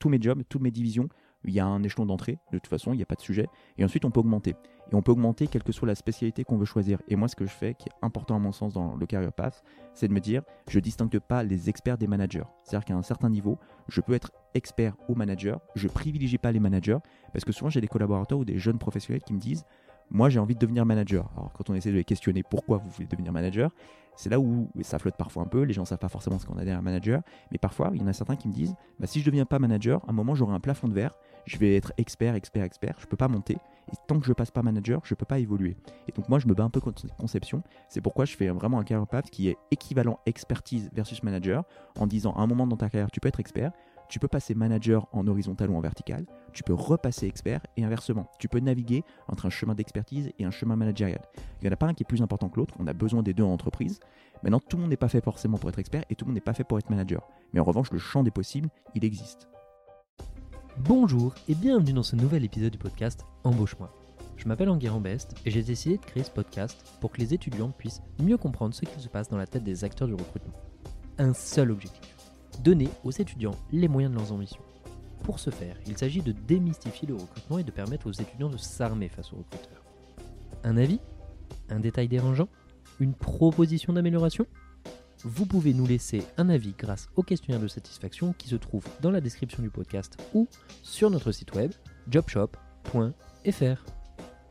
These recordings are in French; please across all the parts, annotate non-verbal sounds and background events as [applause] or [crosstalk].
tous mes jobs, toutes mes divisions, il y a un échelon d'entrée, de toute façon, il n'y a pas de sujet. Et ensuite, on peut augmenter. Et on peut augmenter quelle que soit la spécialité qu'on veut choisir. Et moi, ce que je fais, qui est important à mon sens dans le career path, c'est de me dire, je ne distingue pas les experts des managers. C'est-à-dire qu'à un certain niveau, je peux être expert ou manager. Je privilégie pas les managers parce que souvent, j'ai des collaborateurs ou des jeunes professionnels qui me disent, moi j'ai envie de devenir manager. Alors quand on essaie de les questionner pourquoi vous voulez devenir manager, c'est là où ça flotte parfois un peu, les gens ne savent pas forcément ce qu'on a derrière un manager, mais parfois il y en a certains qui me disent bah, si je ne deviens pas manager, à un moment j'aurai un plafond de verre, je vais être expert, expert, expert, je ne peux pas monter, et tant que je passe pas manager, je ne peux pas évoluer. Et donc moi je me bats un peu contre cette conception, c'est pourquoi je fais vraiment un career path qui est équivalent expertise versus manager, en disant à un moment dans ta carrière tu peux être expert, tu peux passer manager en horizontal ou en vertical, tu peux repasser expert et inversement. Tu peux naviguer entre un chemin d'expertise et un chemin managérial. Il n'y en a pas un qui est plus important que l'autre, on a besoin des deux en entreprise. Maintenant, tout le monde n'est pas fait forcément pour être expert et tout le monde n'est pas fait pour être manager. Mais en revanche, le champ des possibles, il existe. Bonjour et bienvenue dans ce nouvel épisode du podcast Embauche-moi. Je m'appelle Enguerrand Best et j'ai décidé de créer ce podcast pour que les étudiants puissent mieux comprendre ce qui se passe dans la tête des acteurs du recrutement. Un seul objectif donner aux étudiants les moyens de leurs ambitions. Pour ce faire, il s'agit de démystifier le recrutement et de permettre aux étudiants de s'armer face aux recruteurs. Un avis? Un détail dérangeant? Une proposition d'amélioration? Vous pouvez nous laisser un avis grâce au questionnaire de satisfaction qui se trouve dans la description du podcast ou sur notre site web jobshop.fr.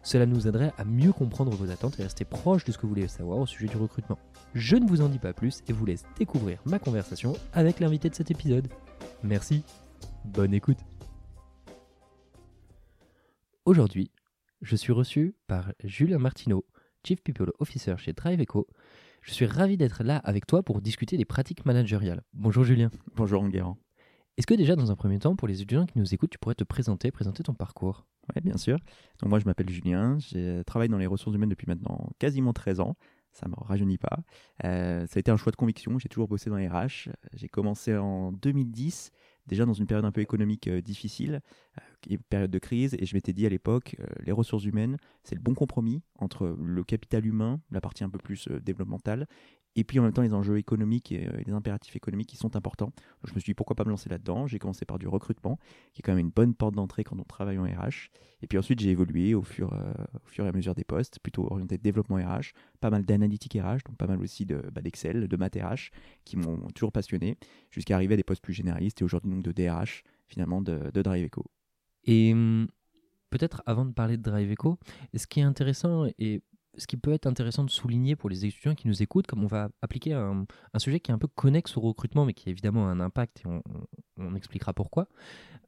Cela nous aiderait à mieux comprendre vos attentes et rester proche de ce que vous voulez savoir au sujet du recrutement. Je ne vous en dis pas plus et vous laisse découvrir ma conversation avec l'invité de cet épisode. Merci, bonne écoute. Aujourd'hui, je suis reçu par Julien Martineau, Chief People Officer chez DriveEco. Je suis ravi d'être là avec toi pour discuter des pratiques managériales. Bonjour Julien. Bonjour Enguerrand. Est-ce que déjà dans un premier temps, pour les étudiants qui nous écoutent, tu pourrais te présenter, présenter ton parcours? Oui, bien sûr. Donc moi je m'appelle Julien, j'ai travaillé dans les ressources humaines depuis maintenant quasiment 13 ans. Ça ne me rajeunit pas. Euh, ça a été un choix de conviction. J'ai toujours bossé dans les RH. J'ai commencé en 2010 déjà dans une période un peu économique euh, difficile, euh, période de crise, et je m'étais dit à l'époque, les ressources humaines, c'est le bon compromis entre le capital humain, la partie un peu plus développementale, et puis en même temps les enjeux économiques et euh, les impératifs économiques qui sont importants. je me suis dit pourquoi pas me lancer là-dedans? J'ai commencé par du recrutement, qui est quand même une bonne porte d'entrée quand on travaille en RH. Et puis ensuite j'ai évolué au fur, euh, au fur et à mesure des postes, plutôt orienté développement RH, pas mal d'analytique RH, donc pas mal aussi bah, d'Excel, de, de maths RH, qui m'ont toujours passionné, jusqu'à arriver à des postes plus généralistes et aujourd'hui donc de DRH finalement de, de DriveEco. Et hum, peut-être avant de parler de DriveEco, ce qui est intéressant et ce qui peut être intéressant de souligner pour les étudiants qui nous écoutent, comme on va appliquer un, sujet qui est un peu connexe au recrutement, mais qui a évidemment un impact, et on, expliquera pourquoi.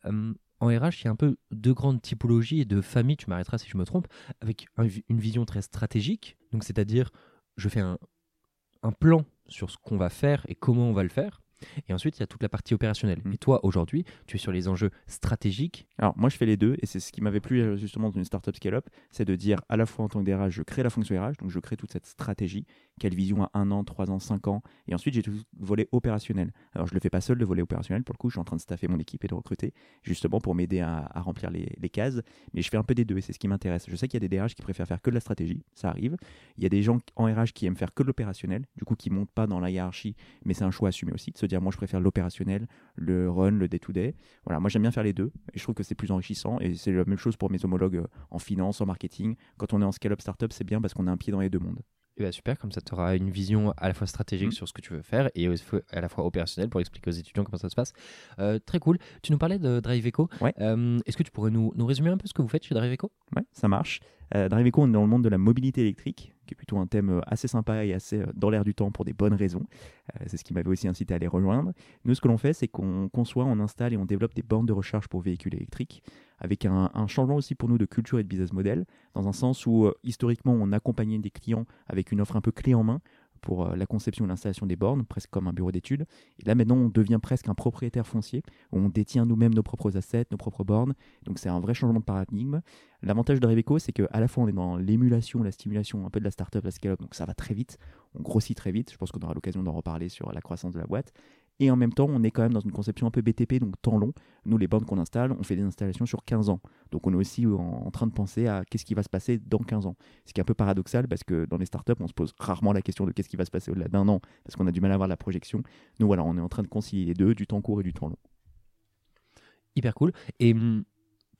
Euh, en RH, il y a un peu deux grandes typologies et de familles, tu m'arrêteras si je me trompe, avec une vision très stratégique, donc c'est-à-dire je fais un plan sur ce qu'on va faire et comment on va le faire, et ensuite, il y a toute la partie opérationnelle. Mm. Et toi, aujourd'hui, tu es sur les enjeux stratégiques. Alors, moi, je fais les deux. Et c'est ce qui m'avait plu euh, justement dans une startup scale-up c'est de dire à la fois en tant que DRH, je crée la fonction RH, donc je crée toute cette stratégie. Quelle vision à un an, trois ans, cinq ans? Et ensuite, j'ai tout le volet opérationnel. Alors, je le fais pas seul, le volet opérationnel. Pour le coup, je suis en train de staffer mon équipe et de recruter, justement pour m'aider à, remplir les, les, cases. Mais je fais un peu des deux et c'est ce qui m'intéresse. Je sais qu'il y a des DRH qui préfèrent faire que de la stratégie. Ça arrive. Il y a des gens en RH qui aiment faire que de l'opérationnel, du coup, qui montent pas dans la hiérarchie. Mais c'est un choix assumé aussi de se dire, moi, je préfère l'opérationnel le run, le day-to-day. Voilà, moi j'aime bien faire les deux et je trouve que c'est plus enrichissant et c'est la même chose pour mes homologues euh, en finance, en marketing. Quand on est en scale-up startup, c'est bien parce qu'on a un pied dans les deux mondes. Et bah super, comme ça tu auras une vision à la fois stratégique mmh. sur ce que tu veux faire et à la fois opérationnelle pour expliquer aux étudiants comment ça se passe. Euh, très cool. Tu nous parlais de DriveEco. Ouais. Euh, est-ce que tu pourrais nous, nous, résumer un peu ce que vous faites chez DriveEco Ouais, ça marche. Euh, DriveEco, on est dans le monde de la mobilité électrique qui est plutôt un thème euh, assez sympa et assez euh, dans l'air du temps pour des bonnes raisons. C'est ce qui m'avait aussi incité à les rejoindre. Nous, ce que l'on fait, c'est qu'on conçoit, on installe et on développe des bornes de recharge pour véhicules électriques, avec un, changement aussi pour nous de culture et de business model, dans un sens où historiquement, on accompagnait des clients avec une offre un peu clé en main pour euh, la conception et l'installation des bornes, presque comme un bureau d'études. Et là, maintenant, on devient presque un propriétaire foncier, où on détient nous-mêmes nos propres assets, nos propres bornes. Donc, c'est un vrai changement de paradigme. L'avantage de Reveco, c'est qu'à la fois, on est dans l'émulation, la stimulation un peu de la startup, la scale-up, donc ça va très vite. On grossit très vite. Je pense qu'on aura l'occasion d'en reparler sur la croissance de la boîte. Et en même temps, on est quand même dans une conception un peu BTP, donc temps long. Nous, les bornes qu'on installe, on fait des installations sur 15 ans. Donc on est aussi en, train de penser à qu'est-ce qui va se passer dans 15 ans. Ce qui est un peu paradoxal parce que dans les startups, on se pose rarement la question de qu'est-ce qui va se passer au-delà d'un an, parce qu'on a du mal à avoir la projection. Nous, voilà, on est en train de concilier les deux, du temps court et du temps long. Hyper cool. Et hum,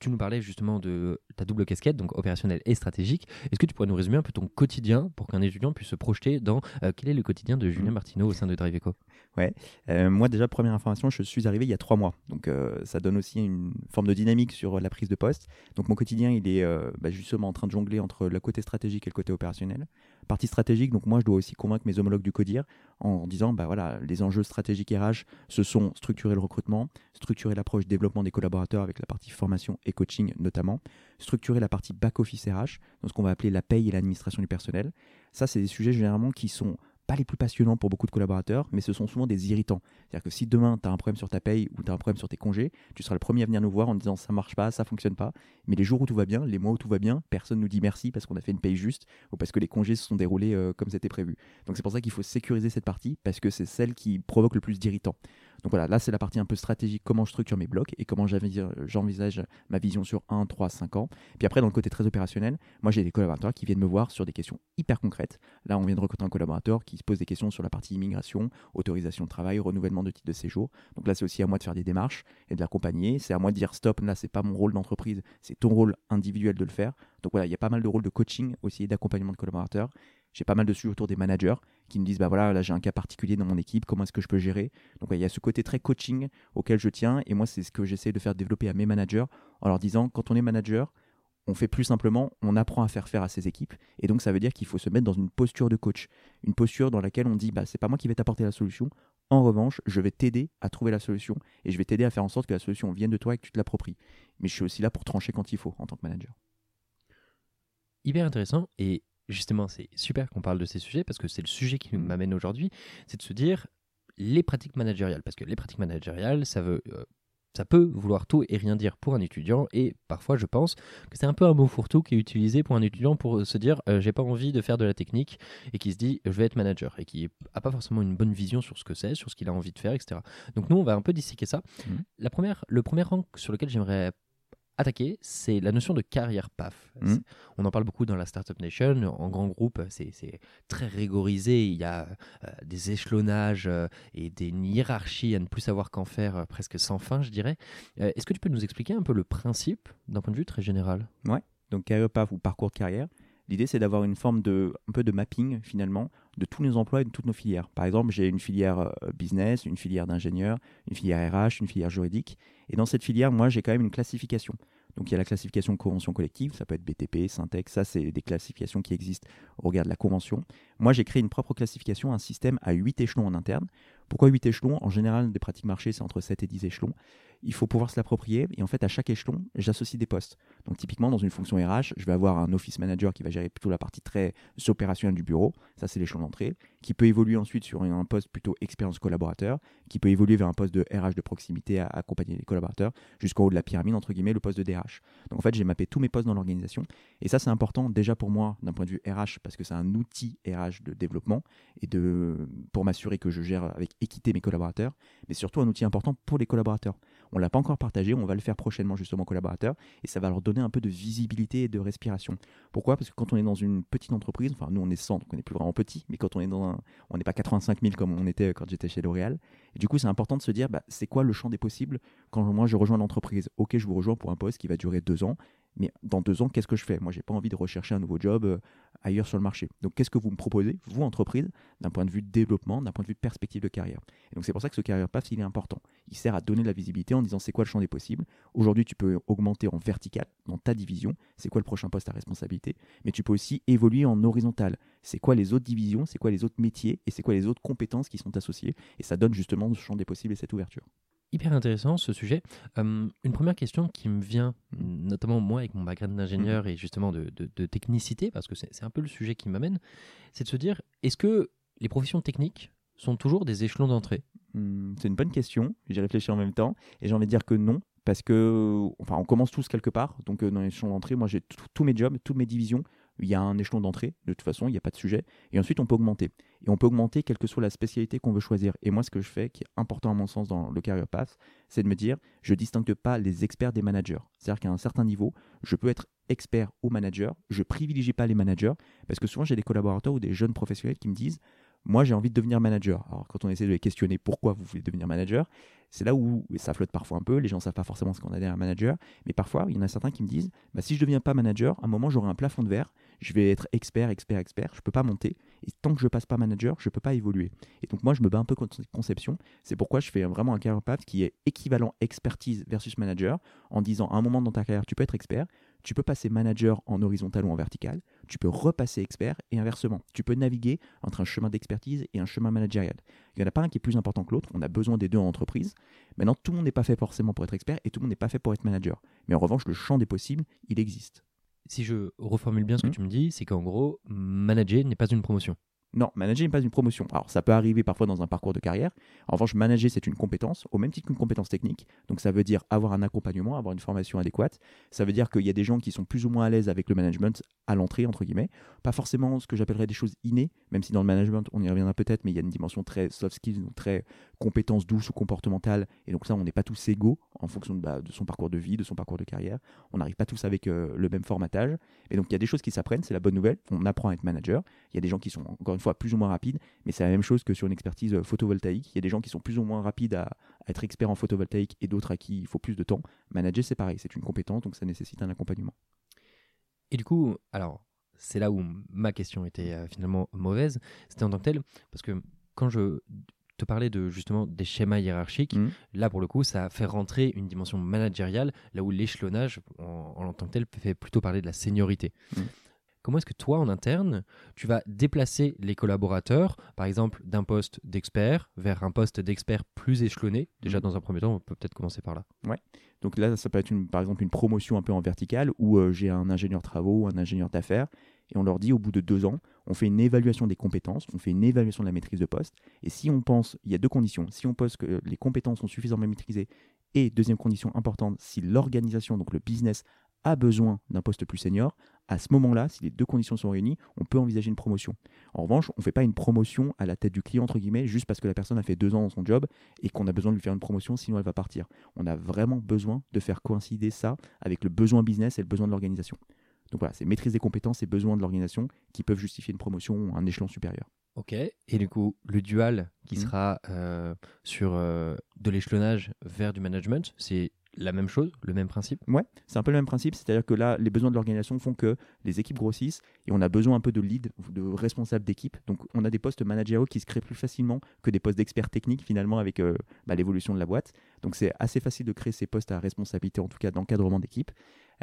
tu nous parlais justement de ta double casquette, donc opérationnelle et stratégique. Est-ce que tu pourrais nous résumer un peu ton quotidien pour qu'un étudiant puisse se projeter dans euh, quel est le quotidien de Julien Mm. Martineau au sein de DriveEco Ouais. Euh, moi, déjà, première information, je suis arrivé il y a trois mois. Donc, euh, ça donne aussi une forme de dynamique sur la prise de poste. Donc, mon quotidien, il est bah, justement en train de jongler entre le côté stratégique et le côté opérationnel. Partie stratégique, donc moi, je dois aussi convaincre mes homologues du CODIR en disant, bah voilà, les enjeux stratégiques RH, ce sont structurer le recrutement, structurer l'approche développement des collaborateurs avec la partie formation et coaching notamment, structurer la partie back-office RH, donc ce qu'on va appeler la paye et l'administration du personnel. Ça, c'est des sujets généralement qui sont les plus passionnants pour beaucoup de collaborateurs, mais ce sont souvent des irritants. C'est-à-dire que si demain tu as un problème sur ta paye ou tu as un problème sur tes congés, tu seras le premier à venir nous voir en disant ça marche pas, ça fonctionne pas. Mais les jours où tout va bien, les mois où tout va bien, personne nous dit merci parce qu'on a fait une paye juste ou parce que les congés se sont déroulés euh, comme c'était prévu. Donc c'est pour ça qu'il faut sécuriser cette partie parce que c'est celle qui provoque le plus d'irritants. Donc voilà, là c'est la partie un peu stratégique, comment je structure mes blocs et comment j'envisage ma vision sur 1, 3, 5 ans. Puis après, dans le côté très opérationnel, moi j'ai des collaborateurs qui viennent me voir sur des questions hyper concrètes. Là, on vient de recruter un collaborateur qui se pose des questions sur la partie immigration, autorisation de travail, renouvellement de titre de séjour. Donc là, c'est aussi à moi de faire des démarches et de l'accompagner. C'est à moi de dire stop, là, c'est pas mon rôle d'entreprise, c'est ton rôle individuel de le faire. Donc voilà, il y a pas mal de rôles de coaching aussi et d'accompagnement de collaborateurs. J'ai pas mal de sujets autour des managers qui me disent bah voilà, là j'ai un cas particulier dans mon équipe, comment est-ce que je peux gérer? Donc il y a ce côté très coaching auquel je tiens et moi c'est ce que j'essaie de faire développer à mes managers en leur disant quand on est manager, on fait plus simplement, on apprend à faire faire à ses équipes. Et donc, ça veut dire qu'il faut se mettre dans une posture de coach. Une posture dans laquelle on dit, bah, c'est pas moi qui vais t'apporter la solution. En revanche, je vais t'aider à trouver la solution et je vais t'aider à faire en sorte que la solution vienne de toi et que tu te l'appropries. Mais je suis aussi là pour trancher quand il faut en tant que manager. Hyper intéressant. Et justement, c'est super qu'on parle de ces sujets parce que c'est le sujet qui Mm. m'amène aujourd'hui. C'est de se dire les pratiques managériales. Parce que les pratiques managériales, ça veut. euh, ça peut vouloir tout et rien dire pour un étudiant et parfois je pense que c'est un peu un mot fourre-tout qui est utilisé pour un étudiant pour se dire euh, j'ai pas envie de faire de la technique et qui se dit je vais être manager et qui a pas forcément une bonne vision sur ce que c'est, sur ce qu'il a envie de faire, etc. Donc nous on va un peu disséquer ça. Mhm. La première, le premier rang sur lequel j'aimerais attaquer, c'est la notion de carrière PAF. C'est- On en parle beaucoup dans la Startup Nation. En grand groupe, c'est très rigorisé. Il y a euh, des échelonnages euh, et des hiérarchies à ne plus savoir qu'en faire, euh, presque sans fin, je dirais. Est-ce que tu peux nous expliquer un peu le principe d'un point de vue très général? Donc, carrière path ou parcours de carrière, l'idée c'est d'avoir une forme de, un peu de mapping finalement de tous nos emplois et de toutes nos filières. Par exemple, j'ai une filière business, une filière d'ingénieur, une filière RH, une filière juridique. Et dans cette filière, moi, j'ai quand même une classification. Donc, il y a la classification convention collective, ça peut être BTP, Syntex, ça, c'est des classifications qui existent au regard de la convention. Moi, j'ai créé une propre classification, un système à 8 échelons en interne. Pourquoi 8 échelons? En général, des pratiques marché, c'est entre 7 et 10 échelons. Il faut pouvoir se l'approprier. Et en fait, à chaque échelon, j'associe des postes. Donc, typiquement, dans une fonction RH, je vais avoir un office manager qui va gérer plutôt la partie très opérationnelle du bureau. Ça, c'est l'échelon d'entrée. Qui peut évoluer ensuite sur un poste plutôt expérience collaborateur. Qui peut évoluer vers un poste de RH de proximité à accompagner les collaborateurs. Jusqu'en haut de la pyramide, entre guillemets, le poste de DRH. Donc, en fait, j'ai mappé tous mes postes dans l'organisation. Et ça, c'est important déjà pour moi d'un point de vue RH parce que c'est un outil RH de développement et pour m'assurer que je gère avec équité mes collaborateurs, mais surtout un outil important pour les collaborateurs. On l'a pas encore partagé, on va le faire prochainement justement aux collaborateurs et ça va leur donner un peu de visibilité et de respiration. Pourquoi? Parce que quand on est dans une petite entreprise, enfin nous on est 100, donc on n'est plus vraiment petit, mais quand on est dans un, on n'est pas 85 000 comme on était quand j'étais chez L'Oréal. Du coup c'est important de se dire, bah, c'est quoi le champ des possibles? Quand moi je rejoins l'entreprise Ok, je vous rejoins pour un poste qui va durer deux ans, mais dans deux ans, qu'est-ce que je fais? Moi, j'ai pas envie de rechercher un nouveau job euh, ailleurs sur le marché. Donc, qu'est-ce que vous me proposez, vous, entreprise, d'un point de vue de développement, d'un point de vue de perspective de carrière? Et donc, c'est pour ça que ce carrière path, il est important. Il sert à donner de la visibilité en disant c'est quoi le champ des possibles? Aujourd'hui, tu peux augmenter en vertical dans ta division. C'est quoi le prochain poste à responsabilité? Mais tu peux aussi évoluer en horizontal. C'est quoi les autres divisions? C'est quoi les autres métiers? Et c'est quoi les autres compétences qui sont associées? Et ça donne justement ce champ des possibles et cette ouverture. Hyper intéressant ce sujet. Euh, une première question qui me vient, notamment moi avec mon background d'ingénieur et justement de, de- de technicité, parce que c'est un peu le sujet qui m'amène, c'est de se dire, est-ce que les professions techniques sont toujours des échelons d'entrée? Hmm, c'est une bonne question. J'y réfléchis en même temps. Et j'ai envie de dire que non. Parce que, enfin, on commence tous quelque part. Donc, euh, dans l'échelon d'entrée, moi, j'ai tous mes jobs, toutes mes divisions. Il y a un échelon d'entrée, de toute façon, il n'y a pas de sujet. Et ensuite, on peut augmenter. Et on peut augmenter quelle que soit la spécialité qu'on veut choisir. Et moi, ce que je fais, qui est important à mon sens dans le career path, c'est de me dire, je distingue pas les experts des managers. C'est-à-dire qu'à un certain niveau, je peux être expert ou manager. Je privilégie pas les managers parce que souvent, j'ai des collaborateurs ou des jeunes professionnels qui me disent, moi j'ai envie de devenir manager. Alors quand on essaie de les questionner pourquoi vous voulez devenir manager, c'est là où ça flotte parfois un peu, les gens ne savent pas forcément ce qu'on a derrière un manager, mais parfois il y en a certains qui me disent bah, si je ne deviens pas manager, à un moment j'aurai un plafond de verre, je vais être expert, expert, expert, je ne peux pas monter, et tant que je ne passe pas manager, je ne peux pas évoluer. Et donc moi je me bats un peu contre cette conception, c'est pourquoi je fais vraiment un career path qui est équivalent expertise versus manager, en disant à un moment dans ta carrière tu peux être expert, tu peux passer manager en horizontal ou en vertical, tu peux repasser expert et inversement. Tu peux naviguer entre un chemin d'expertise et un chemin managérial. Il n'y en a pas un qui est plus important que l'autre, on a besoin des deux en entreprise. Maintenant, tout le monde n'est pas fait forcément pour être expert et tout le monde n'est pas fait pour être manager. Mais en revanche, le champ des possibles, il existe. Si je reformule bien ce que Hmm. tu me dis, c'est qu'en gros, manager n'est pas une promotion. Non, manager n'est pas une promotion. Alors, ça peut arriver parfois dans un parcours de carrière. En revanche, manager, c'est une compétence, au même titre qu'une compétence technique. Donc, ça veut dire avoir un accompagnement, avoir une formation adéquate. Ça veut dire qu'il y a des gens qui sont plus ou moins à l'aise avec le management à l'entrée, entre guillemets. Pas forcément ce que j'appellerais des choses innées, même si dans le management, on y reviendra peut-être, mais il y a une dimension très soft skills, donc très compétences douces ou comportementales. Et donc, ça, on n'est pas tous égaux en fonction de, bah, son parcours de vie, de son parcours de carrière. On n'arrive pas tous avec euh, le même formatage. Et donc, il y a des choses qui s'apprennent, c'est la bonne nouvelle. On apprend à être manager. Il y a des gens qui sont, encore une fois, plus ou moins rapides. Mais c'est la même chose que sur une expertise euh, photovoltaïque. Il y a des gens qui sont plus ou moins rapides à, à être experts en photovoltaïque et d'autres à qui il faut plus de temps. Manager, c'est pareil, c'est une compétence, donc ça nécessite un accompagnement. Et du coup, alors, c'est là où ma question était euh, finalement mauvaise, c'était en tant que tel, parce que quand je te parlais de justement des schémas hiérarchiques, Mhm. là pour le coup, ça fait rentrer une dimension managériale, là où l'échelonnage, en, en tant que tel, fait plutôt parler de la seniorité. Mhm. Comment est-ce que toi, en interne, tu vas déplacer les collaborateurs, par exemple, d'un poste d'expert vers un poste d'expert plus échelonné? Déjà, Mhm. dans un premier temps, on peut peut-être commencer par là. Donc là, ça peut être une, par exemple une promotion un peu en verticale où euh, j'ai un ingénieur travaux ou un ingénieur d'affaires et on leur dit au bout de deux ans, on fait une évaluation des compétences, on fait une évaluation de la maîtrise de poste. Et si on pense, il y a deux conditions, si on pense que les compétences sont suffisamment maîtrisées et deuxième condition importante, si l'organisation, donc le business, a besoin d'un poste plus senior, à ce moment-là, si les deux conditions sont réunies, on peut envisager une promotion. En revanche, on ne fait pas une promotion à la tête du client, entre guillemets, juste parce que la personne a fait deux ans dans son job et qu'on a besoin de lui faire une promotion, sinon elle va partir. On a vraiment besoin de faire coïncider ça avec le besoin business et le besoin de l'organisation. Donc voilà, c'est maîtrise des compétences et besoins de l'organisation qui peuvent justifier une promotion ou un échelon supérieur. Ok. Et du coup, le dual qui Mhm. sera euh, sur euh, de l'échelonnage vers du management, c'est la même chose, le même principe Ouais, c'est un peu le même principe, c'est-à-dire que là, les besoins de l'organisation font que les équipes grossissent et on a besoin un peu de lead, de responsables d'équipe. Donc on a des postes managériaux qui se créent plus facilement que des postes d'experts techniques finalement avec euh, bah, l'évolution de la boîte. Donc c'est assez facile de créer ces postes à responsabilité, en tout cas d'encadrement d'équipe,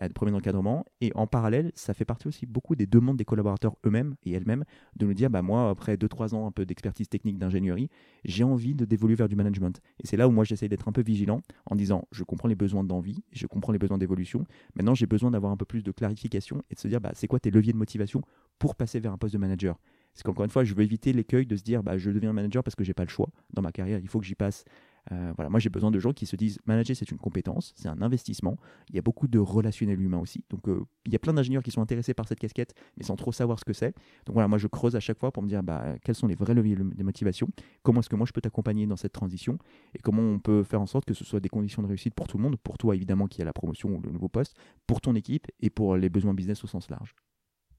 de premier encadrement. Et en parallèle, ça fait partie aussi beaucoup des demandes des collaborateurs eux-mêmes et elles-mêmes de nous dire, bah moi, après 2-3 ans un peu d'expertise technique d'ingénierie, j'ai envie de d'évoluer vers du management. Et c'est là où moi j'essaye d'être un peu vigilant en disant, je comprends les besoins d'envie, je comprends les besoins d'évolution. Maintenant, j'ai besoin d'avoir un peu plus de clarification et de se dire, bah, c'est quoi tes leviers de motivation pour passer vers un poste de manager? C'est qu'encore une fois, je veux éviter l'écueil de se dire, bah, je deviens manager parce que j'ai pas le choix dans ma carrière, il faut que j'y passe. Euh, voilà, moi j'ai besoin de gens qui se disent manager c'est une compétence, c'est un investissement. Il y a beaucoup de relationnel humain aussi. Donc euh, il y a plein d'ingénieurs qui sont intéressés par cette casquette, mais sans trop savoir ce que c'est. Donc voilà, moi je creuse à chaque fois pour me dire bah, quels sont les vrais leviers de motivation, comment est-ce que moi je peux t'accompagner dans cette transition? Et comment on peut faire en sorte que ce soit des conditions de réussite pour tout le monde, pour toi évidemment qui a la promotion ou le nouveau poste, pour ton équipe et pour les besoins business au sens large.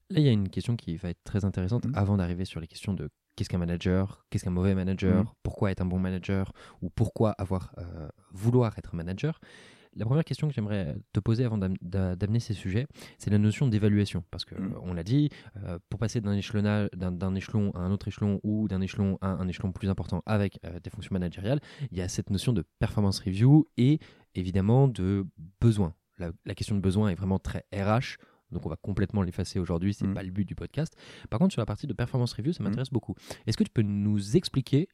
Là, il y a une question qui va être très intéressante Mhm. avant d'arriver sur les questions de qu'est-ce qu'un manager, qu'est-ce qu'un mauvais manager, Mhm. pourquoi être un bon manager ou pourquoi avoir euh, vouloir être manager. La première question que j'aimerais te poser avant d'am- d'a- d'amener ces sujets, c'est la notion d'évaluation. Parce que, euh, on l'a dit, euh, pour passer d'un échelonnage- d'un d'un échelon à un autre échelon ou d'un échelon à un échelon plus important avec euh, des fonctions managériales, il y a cette notion de performance review et évidemment de besoin. La, la question de besoin est vraiment très RH. Donc on va complètement l'effacer aujourd'hui, c'est Mhm. pas le but du podcast. Par contre, sur la partie de performance review, ça Mhm. m'intéresse beaucoup. Est-ce que tu peux nous expliquer,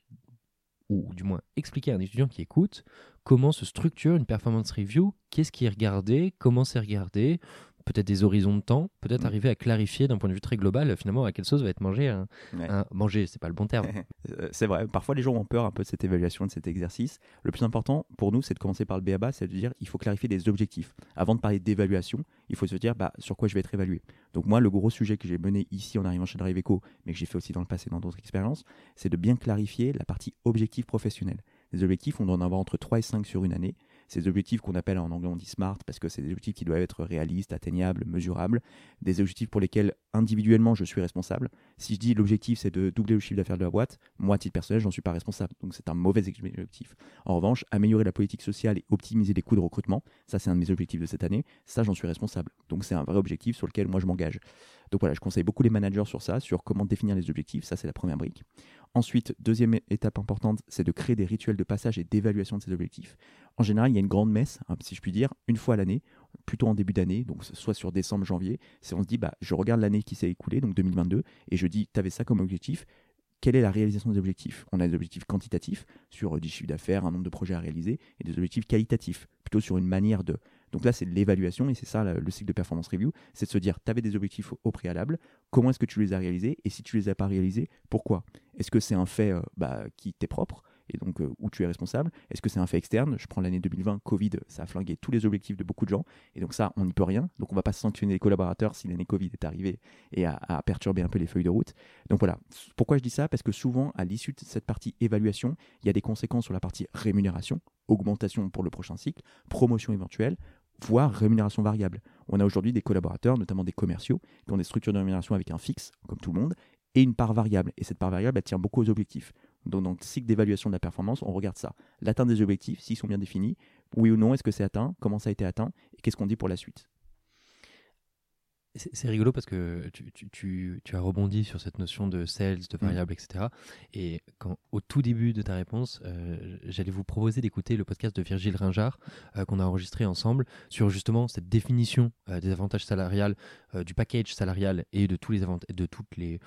ou du moins expliquer à un étudiant qui écoute, comment se structure une performance review? Qu'est-ce qui est regardé? Comment c'est regardé? Peut-être des horizons de temps Peut-être Mhm. arriver à clarifier d'un point de vue très global, finalement, à quelle sauce va être mangé un, Ouais. un- manger, c'est pas le bon terme. [laughs] Euh, c'est vrai, parfois les gens ont peur un peu de cette évaluation, de cet exercice. Le plus important pour nous, c'est de commencer par le BABA, c'est de dire il faut clarifier des objectifs. Avant de parler d'évaluation, il faut se dire bah, sur quoi je vais être évalué. Donc moi, le gros sujet que j'ai mené ici en arrivant chez Drive Eco, mais que j'ai fait aussi dans le passé dans d'autres expériences, c'est de bien clarifier la partie objectif professionnel. Les objectifs, on doit en avoir entre 3 et 5 sur une année. Des objectifs qu'on appelle en anglais on dit SMART parce que c'est des objectifs qui doivent être réalistes, atteignables, mesurables, des objectifs pour lesquels individuellement je suis responsable. Si je dis l'objectif c'est de doubler le chiffre d'affaires de la boîte, moi à titre personnel j'en suis pas responsable, donc c'est un mauvais objectif. En revanche, améliorer la politique sociale et optimiser les coûts de recrutement, ça c'est un de mes objectifs de cette année, ça j'en suis responsable. Donc c'est un vrai objectif sur lequel moi je m'engage. Donc voilà, je conseille beaucoup les managers sur ça, sur comment définir les objectifs, ça c'est la première brique. Ensuite, deuxième étape importante, c'est de créer des rituels de passage et d'évaluation de ces objectifs. En général, il y a une grande messe, hein, si je puis dire, une fois à l'année, plutôt en début d'année, donc soit sur décembre, janvier, c'est on se dit, bah, je regarde l'année qui s'est écoulée, donc 2022, et je dis, tu avais ça comme objectif, quelle est la réalisation des objectifs? On a des objectifs quantitatifs sur du chiffre d'affaires, un nombre de projets à réaliser, et des objectifs qualitatifs, plutôt sur une manière de. Donc là, c'est l'évaluation, et c'est ça le cycle de performance review, c'est de se dire, tu avais des objectifs au préalable, comment est-ce que tu les as réalisés, et si tu les as pas réalisés, pourquoi? Est-ce que c'est un fait euh, bah, qui t'est propre et donc euh, où tu es responsable? Est-ce que c'est un fait externe? Je prends l'année 2020, Covid, ça a flingué tous les objectifs de beaucoup de gens, et donc ça, on n'y peut rien. Donc on va pas sanctionner les collaborateurs si l'année Covid est arrivée et a, perturbé un peu les feuilles de route. Donc voilà. Pourquoi je dis ça? Parce que souvent, à l'issue de cette partie évaluation, il y a des conséquences sur la partie rémunération, augmentation pour le prochain cycle, promotion éventuelle, voire rémunération variable. On a aujourd'hui des collaborateurs, notamment des commerciaux, qui ont des structures de rémunération avec un fixe, comme tout le monde, et une part variable. Et cette part variable, elle tient beaucoup aux objectifs. Donc, dans le cycle d'évaluation de la performance, on regarde ça. L'atteinte des objectifs, s'ils sont bien définis, oui ou non, est-ce que c'est atteint, comment ça a été atteint, et qu'est-ce qu'on dit pour la suite. C'est rigolo parce que tu, as rebondi sur cette notion de sales, de mm. variable, etc. Et quand, au tout début de ta réponse, euh, j'allais vous proposer d'écouter le podcast de Virgile Ringard euh, qu'on a enregistré ensemble sur justement cette définition euh, des avantages salariales, du package salarial et de, tous les de toutes les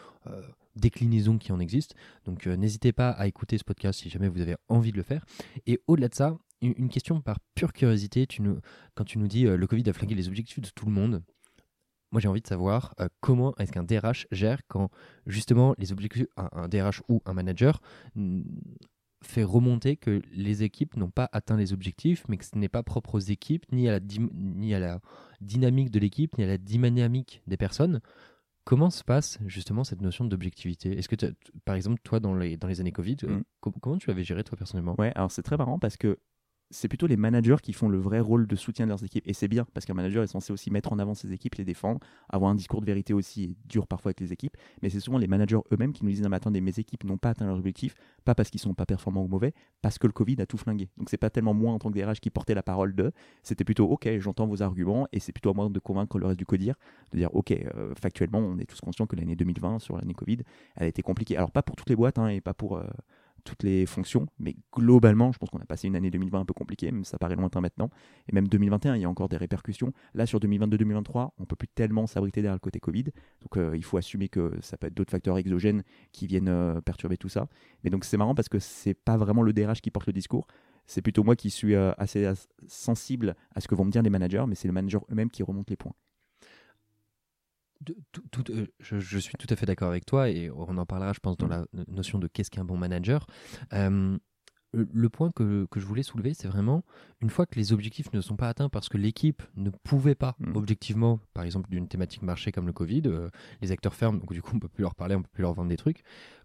déclinaisons qui en existent. Donc n'hésitez pas à écouter ce podcast si jamais vous avez envie de le faire. Et au-delà de ça, une question par pure curiosité, tu nous, quand tu nous dis le Covid a flingué les objectifs de tout le monde, moi j'ai envie de savoir euh, comment est-ce qu'un DRH gère quand justement les objectifs, un, DRH ou un manager fait remonter que les équipes n'ont pas atteint les objectifs, mais que ce n'est pas propre aux équipes, ni à la, ni à la dynamique de l'équipe, ni à la dynamique des personnes. Comment se passe justement cette notion d'objectivité? Est-ce que, par exemple, toi, dans les, dans les années Covid, mmh. comment tu avais géré toi personnellement? Ouais, alors c'est très marrant parce que c'est plutôt les managers qui font le vrai rôle de soutien de leurs équipes. Et c'est bien, parce qu'un manager est censé aussi mettre en avant ses équipes, les défendre, avoir un discours de vérité aussi dur parfois avec les équipes. Mais c'est souvent les managers eux-mêmes qui nous disent Non, mais attendez, mes équipes n'ont pas atteint leurs objectifs, pas parce qu'ils sont pas performants ou mauvais, parce que le Covid a tout flingué. Donc c'est pas tellement moi en tant que DRH qui portait la parole de, c'était plutôt Ok, j'entends vos arguments, et c'est plutôt à moi de convaincre le reste du codir, de dire Ok, euh, factuellement, on est tous conscients que l'année 2020, sur l'année Covid, elle a été compliquée. Alors pas pour toutes les boîtes, hein, et pas pour. Euh, toutes les fonctions, mais globalement, je pense qu'on a passé une année 2020 un peu compliquée, même ça paraît lointain maintenant, et même 2021, il y a encore des répercussions. Là, sur 2022-2023, on peut plus tellement s'abriter derrière le côté Covid, donc euh, il faut assumer que ça peut être d'autres facteurs exogènes qui viennent euh, perturber tout ça. Mais donc c'est marrant parce que c'est pas vraiment le DRH qui porte le discours, c'est plutôt moi qui suis euh, assez sensible à ce que vont me dire les managers, mais c'est le manager eux-mêmes qui remonte les points. Euh, je, suis tout à fait d'accord avec toi et on en parlera, je pense, dans mm. la notion de qu'est-ce qu'un bon manager. Euh, le point que, je voulais soulever, c'est vraiment une fois que les objectifs ne sont pas atteints parce que l'équipe ne pouvait pas, mm. objectivement, par exemple d'une thématique marché comme le Covid, euh, les acteurs ferment, donc du coup on peut plus leur parler, on peut plus leur vendre des trucs.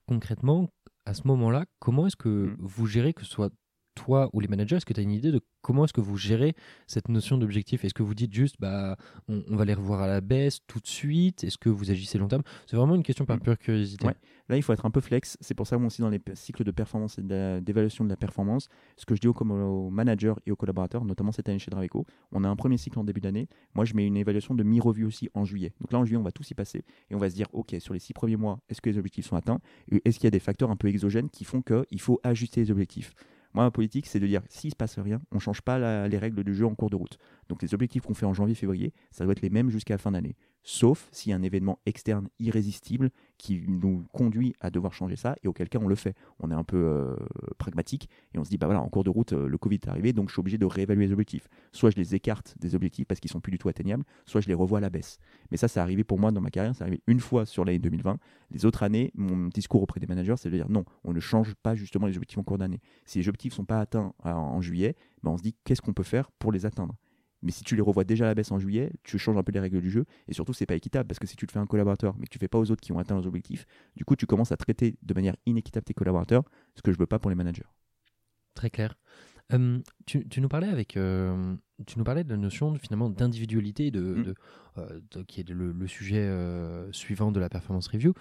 Concrètement, à ce moment-là, comment est-ce que mm. vous gérez que ce soit toi ou les managers, est-ce que tu as une idée de comment est-ce que vous gérez cette notion d'objectif? Est-ce que vous dites juste, bah, on, va les revoir à la baisse tout de suite? Est-ce que vous agissez long terme? C'est vraiment une question par mm. pure curiosité. Là, il faut être un peu flex. C'est pour ça, moi aussi, dans les cycles de performance et d'évaluation de, la performance, ce que je dis aux, aux, managers et aux collaborateurs, notamment cette année chez Draveco, on a un premier cycle en début d'année. Moi, je mets une évaluation de mi-revue aussi en juillet. Donc là, en juillet, on va tous y passer et on va se dire, OK, sur les six premiers mois, est-ce que les objectifs sont atteints? Est-ce qu'il y a des facteurs un peu exogènes qui font qu'il faut ajuster les objectifs? Moi, ma politique, c'est de dire s'il se passe rien, on ne change pas les règles du jeu en cours de route. Donc les objectifs qu'on fait en janvier-février, ça doit être les mêmes jusqu'à la fin d'année sauf s'il y a un événement externe irrésistible qui nous conduit à devoir changer ça, et auquel cas on le fait. On est un peu euh, pragmatique, et on se dit, bah voilà, en cours de route, euh, le Covid est arrivé, donc je suis obligé de réévaluer les objectifs. Soit je les écarte des objectifs parce qu'ils sont plus du tout atteignables, soit je les revois à la baisse. Mais ça, c'est arrivé pour moi dans ma carrière, c'est arrivé une fois sur l'année 2020. Les autres années, mon discours auprès des managers, c'est de dire, non, on ne change pas justement les objectifs en cours d'année. Si les objectifs ne sont pas atteints en, juillet, ben on se dit, qu'est-ce qu'on peut faire pour les atteindre? Mais si tu les revois déjà à la baisse en juillet, tu changes un peu les règles du jeu. Et surtout, c'est pas équitable parce que si tu le fais à un collaborateur, mais que tu fais pas aux autres qui ont atteint leurs objectifs, du coup, tu commences à traiter de manière inéquitable tes collaborateurs, ce que je veux pas pour les managers. Très clair. Euh, tu, tu nous parlais avec, euh, tu nous parlais de la notion de, finalement d'individualité, de, Mm. de, euh, de- qui est le, le sujet euh, suivant de la performance review.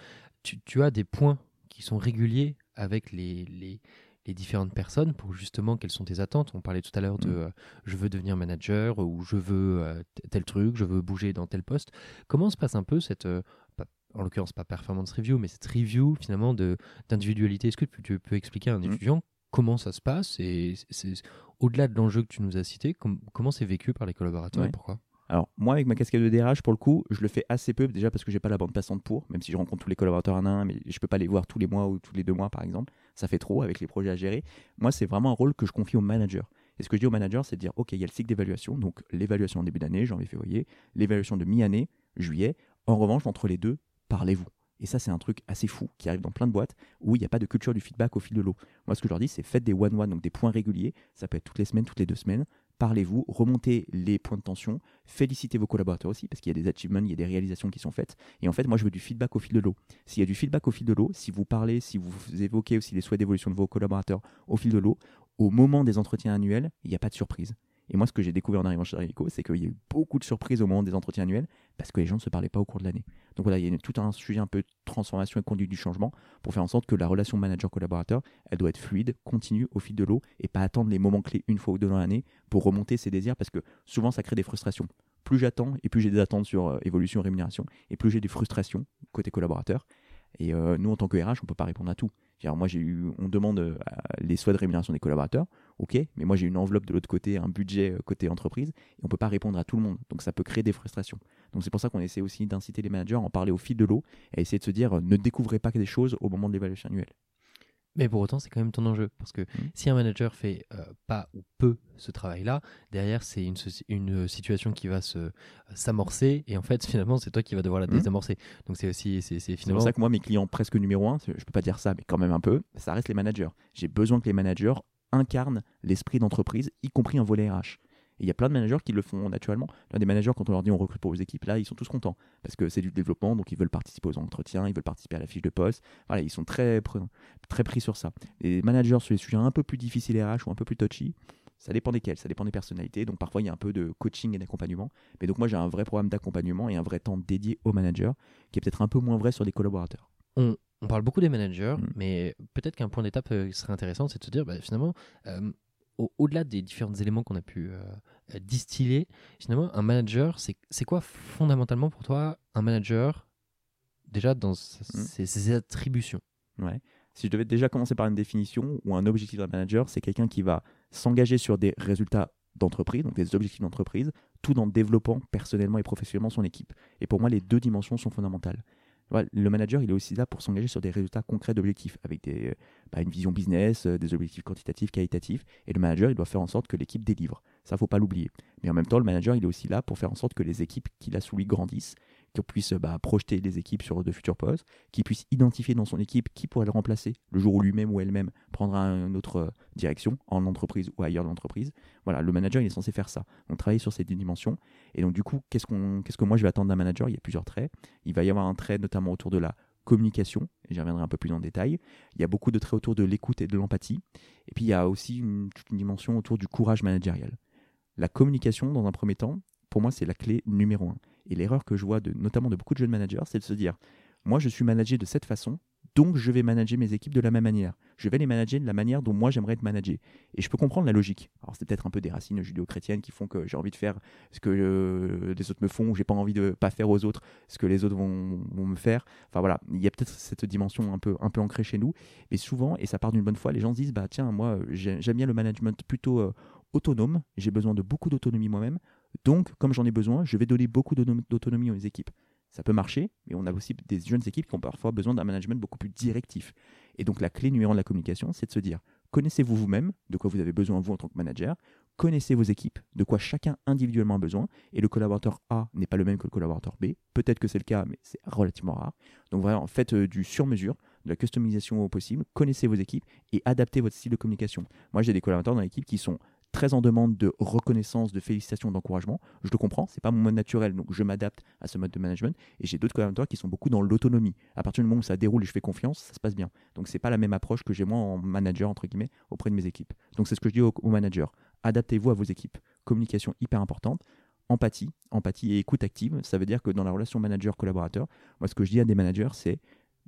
Tu, tu as des points qui sont réguliers avec les, les, les différentes personnes pour justement quelles sont tes attentes. On parlait tout à l'heure de Mm. euh, je veux devenir manager ou je veux euh, tel truc, je veux bouger dans tel poste. Comment se passe un peu cette, euh, pas- en l'occurrence pas performance review, mais cette review finalement d'individualité? Est-ce que tu, tu peux expliquer à un Mm. étudiant comment ça se passe et c'est au-delà de l'enjeu que tu nous as cité, com- comment c'est vécu par les collaborateurs et pourquoi? Alors, moi, avec ma casquette de DRH, pour le coup, je le fais assez peu, déjà parce que j'ai pas la bande passante pour, même si je rencontre tous les collaborateurs un à un, mais je peux pas les voir tous les mois ou tous les deux mois, par exemple. Ça fait trop avec les projets à gérer. Moi, c'est vraiment un rôle que je confie au manager. Et ce que je dis au manager, c'est de dire, OK, il y a le cycle d'évaluation, donc l'évaluation en début d'année, janvier, février, l'évaluation de mi-année, juillet. En revanche, entre les deux, parlez-vous. Et ça, c'est un truc assez fou qui arrive dans plein de boîtes où il n'y a pas de culture du feedback au fil de l'eau. Moi, ce que je leur dis, c'est faites des one-one, donc des points réguliers. Ça peut être toutes les semaines, toutes les deux semaines. Parlez-vous, remontez les points de tension, félicitez vos collaborateurs aussi, parce qu'il y a des achievements, il y a des réalisations qui sont faites. Et en fait, moi, je veux du feedback au fil de l'eau. S'il y a du feedback au fil de l'eau, si vous parlez, si vous évoquez aussi les souhaits d'évolution de vos collaborateurs au fil de l'eau, au moment des entretiens annuels, il n'y a pas de surprise. Et moi, ce que j'ai découvert en arrivant chez Rico, c'est qu'il y a eu beaucoup de surprises au moment des entretiens annuels parce que les gens ne se parlaient pas au cours de l'année. Donc voilà, il y a tout un sujet un peu de transformation et conduite du changement pour faire en sorte que la relation manager-collaborateur, elle doit être fluide, continue au fil de l'eau et pas attendre les moments clés une fois ou deux dans l'année pour remonter ses désirs parce que souvent ça crée des frustrations. Plus j'attends et plus j'ai des attentes sur euh, évolution rémunération et plus j'ai des frustrations côté collaborateur. Et euh, nous, en tant que RH, on peut pas répondre à tout. On demande euh, les souhaits de rémunération des collaborateurs, ok, mais moi j'ai une enveloppe de l'autre côté, un budget euh, côté entreprise, et on peut pas répondre à tout le monde. Donc ça peut créer des frustrations. Donc c'est pour ça qu'on essaie aussi d'inciter les managers à en parler au fil de l'eau, et à essayer de se dire, euh, ne découvrez pas des choses au moment de l'évaluation annuelle. Mais pour autant, c'est quand même ton enjeu. Parce que si un manager fait euh, pas ou peu ce travail-là, derrière, c'est une, une situation qui va se s'amorcer. Et en fait, [laughs] finalement, c'est toi qui vas devoir la Mhm. désamorcer. Donc, c'est aussi. C'est finalement. pour ça que moi, mes clients presque numéro un, je peux pas dire ça, mais quand même un peu, ça reste les managers. J'ai besoin que les managers incarnent l'esprit d'entreprise, y compris un volet RH. Et il y a plein de managers qui le font naturellement. Là, des managers, quand on leur dit on recrute pour vos équipes, là, ils sont tous contents parce que c'est du développement, donc ils veulent participer aux entretiens, ils veulent participer à la fiche de poste. Voilà, ils sont très, très pris sur ça. Les managers sur les sujets un peu plus difficiles RH ou un peu plus touchy, ça dépend desquels, ça dépend des personnalités. Donc parfois, il y a un peu de coaching et d'accompagnement. Mais donc moi, j'ai un vrai programme d'accompagnement et un vrai temps dédié aux managers qui est peut-être un peu moins vrai sur des collaborateurs. on, on parle beaucoup des managers, Mhm. mais peut-être qu'un point d'étape euh, qui serait intéressant, c'est de se dire, bah, finalement, euh, au- au-delà des différents éléments qu'on a pu euh, euh, distiller, finalement, un manager, c'est quoi fondamentalement pour toi un manager, déjà dans sa- Mhm. ses, ses attributions? Ouais. Si je devais déjà commencer par une définition ou un objectif d'un manager, c'est quelqu'un qui va s'engager sur des résultats d'entreprise, donc des objectifs d'entreprise, tout en développant personnellement et professionnellement son équipe. Et pour moi, les deux dimensions sont fondamentales. Le manager, il est aussi là pour s'engager sur des résultats concrets d'objectifs, avec euh, bah, une vision business, euh, des objectifs quantitatifs, qualitatifs. Et le manager, il doit faire en sorte que l'équipe délivre. Ça, faut pas l'oublier. Mais en même temps, le manager, il est aussi là pour faire en sorte que les équipes qu'il a sous lui grandissent, qu'on puisse bah, projeter les équipes sur de futurs postes, qu'il puisse identifier dans son équipe qui pourrait le remplacer le jour où lui-même ou elle-même prendra une autre euh, direction en entreprise ou ailleurs dans l'entreprise. Voilà, le manager, il est censé faire ça. Donc travailler sur ces deux dimensions. Et donc du coup, qu'est-ce, qu'on, qu'est-ce que moi je vais attendre d'un manager? Il y a plusieurs traits. Il va y avoir un trait notamment autour de la communication, j'y reviendrai un peu plus en détail. Il y a beaucoup de traits autour de l'écoute et de l'empathie. Et puis il y a aussi une, une dimension autour du courage managérial. La communication, dans un premier temps, pour moi, c'est la clé numéro un. Et l'erreur que je vois notamment de beaucoup de jeunes managers, c'est de se dire, moi je suis managé de cette façon, donc je vais manager mes équipes de la même manière. Je vais les manager de la manière dont moi j'aimerais être managé. Et je peux comprendre la logique. Alors c'est peut-être un peu des racines judéo-chrétiennes qui font que j'ai envie de faire ce que euh, les autres me font, ou j'ai pas envie de pas faire aux autres ce que les autres vont, me faire. Enfin voilà, il y a peut-être cette dimension un peu, un peu ancrée chez nous. Et souvent, et ça part d'une bonne foi, les gens se disent, bah tiens, moi j'ai- j'aime bien le management plutôt euh, autonome, j'ai besoin de beaucoup d'autonomie moi-même. Donc, comme j'en ai besoin, je vais donner beaucoup d'autonom- d'autonomie aux équipes. Ça peut marcher, mais on a aussi des jeunes équipes qui ont parfois besoin d'un management beaucoup plus directif. Et donc, la clé numéro un de la communication, c'est de se dire connaissez-vous vous-même, de quoi vous avez besoin vous en tant que manager, connaissez vos équipes, de quoi chacun individuellement a besoin, et le collaborateur A n'est pas le même que le collaborateur B. Peut-être que c'est le cas, mais c'est relativement rare. Donc, vraiment, faites euh, du sur-mesure, de la customisation au possible, connaissez vos équipes et adaptez votre style de communication. Moi, j'ai des collaborateurs dans l'équipe qui sont très en demande de reconnaissance, de félicitations, d'encouragement. Je le comprends, c'est pas mon mode naturel, donc je m'adapte à ce mode de management. Et j'ai d'autres collaborateurs qui sont beaucoup dans l'autonomie. À partir du moment où ça déroule et je fais confiance, ça se passe bien. Donc c'est pas la même approche que j'ai moi en manager entre guillemets auprès de mes équipes. Donc c'est ce que je dis aux, aux managers. Adaptez-vous à vos équipes. Communication hyper importante empathie, empathie et écoute active. Ça veut dire que dans la relation manager-collaborateur, moi ce que je dis à des managers, c'est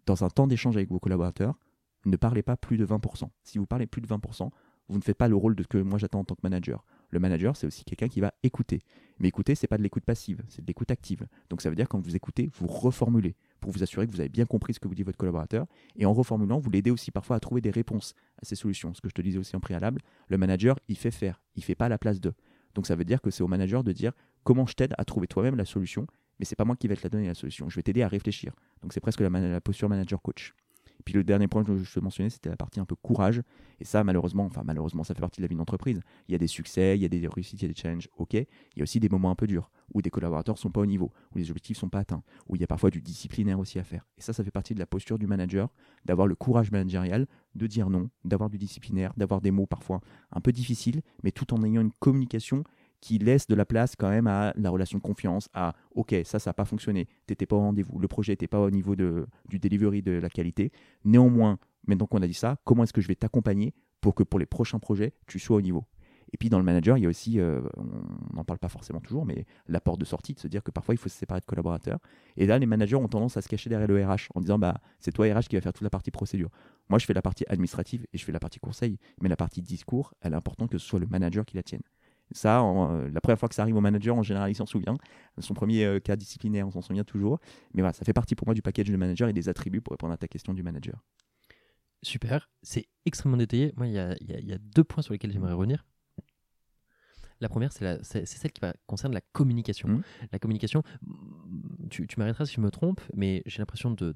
dans un temps d'échange avec vos collaborateurs, ne parlez pas plus de 20%. Si vous parlez plus de 20%, vous ne faites pas le rôle de ce que moi j'attends en tant que manager. Le manager, c'est aussi quelqu'un qui va écouter. Mais écouter, c'est pas de l'écoute passive, c'est de l'écoute active. Donc ça veut dire quand vous écoutez, vous reformulez pour vous assurer que vous avez bien compris ce que vous dit votre collaborateur. Et en reformulant, vous l'aidez aussi parfois à trouver des réponses à ces solutions. Ce que je te disais aussi en préalable, le manager, il fait faire, il fait pas la place de. Donc ça veut dire que c'est au manager de dire comment je t'aide à trouver toi-même la solution, mais c'est pas moi qui vais te la donner la solution. Je vais t'aider à réfléchir. Donc c'est presque la, la posture manager coach. Puis le dernier point que je te mentionnais, c'était la partie un peu courage. Et ça, malheureusement, enfin malheureusement, ça fait partie de la vie d'entreprise. Il y a des succès, il y a des réussites, il y a des challenges, ok. Il y a aussi des moments un peu durs, où des collaborateurs sont pas au niveau, où les objectifs sont pas atteints, où il y a parfois du disciplinaire aussi à faire. Et ça, ça fait partie de la posture du manager, d'avoir le courage managérial, de dire non, d'avoir du disciplinaire, d'avoir des mots parfois un peu difficiles, mais tout en ayant une communication qui laisse de la place quand même à la relation de confiance, à ok, ça, ça n'a pas fonctionné, tu n'étais pas au rendez-vous, le projet n'était pas au niveau de, du delivery de la qualité. Néanmoins, maintenant qu'on a dit ça, comment est-ce que je vais t'accompagner pour que pour les prochains projets, tu sois au niveau? Et puis dans le manager, il y a aussi, euh, on n'en parle pas forcément toujours, mais la porte de sortie, de se dire que parfois il faut se séparer de collaborateurs. Et là, les managers ont tendance à se cacher derrière le RH en disant bah, c'est toi RH qui va faire toute la partie procédure. Moi, je fais la partie administrative et je fais la partie conseil, mais la partie discours, elle est importante que ce soit le manager qui la tienne. Ça, euh, la première fois que ça arrive au manager, en général, il s'en souvient. Son premier euh, cas disciplinaire, on s'en souvient toujours. Mais voilà, ça fait partie pour moi du package de manager et des attributs pour répondre à ta question du manager. Super, c'est extrêmement détaillé. Moi, il y a, deux points sur lesquels j'aimerais revenir. La première, c'est celle qui va, concerne la communication. Mmh. La communication, tu, m'arrêteras si je me trompe, mais j'ai l'impression de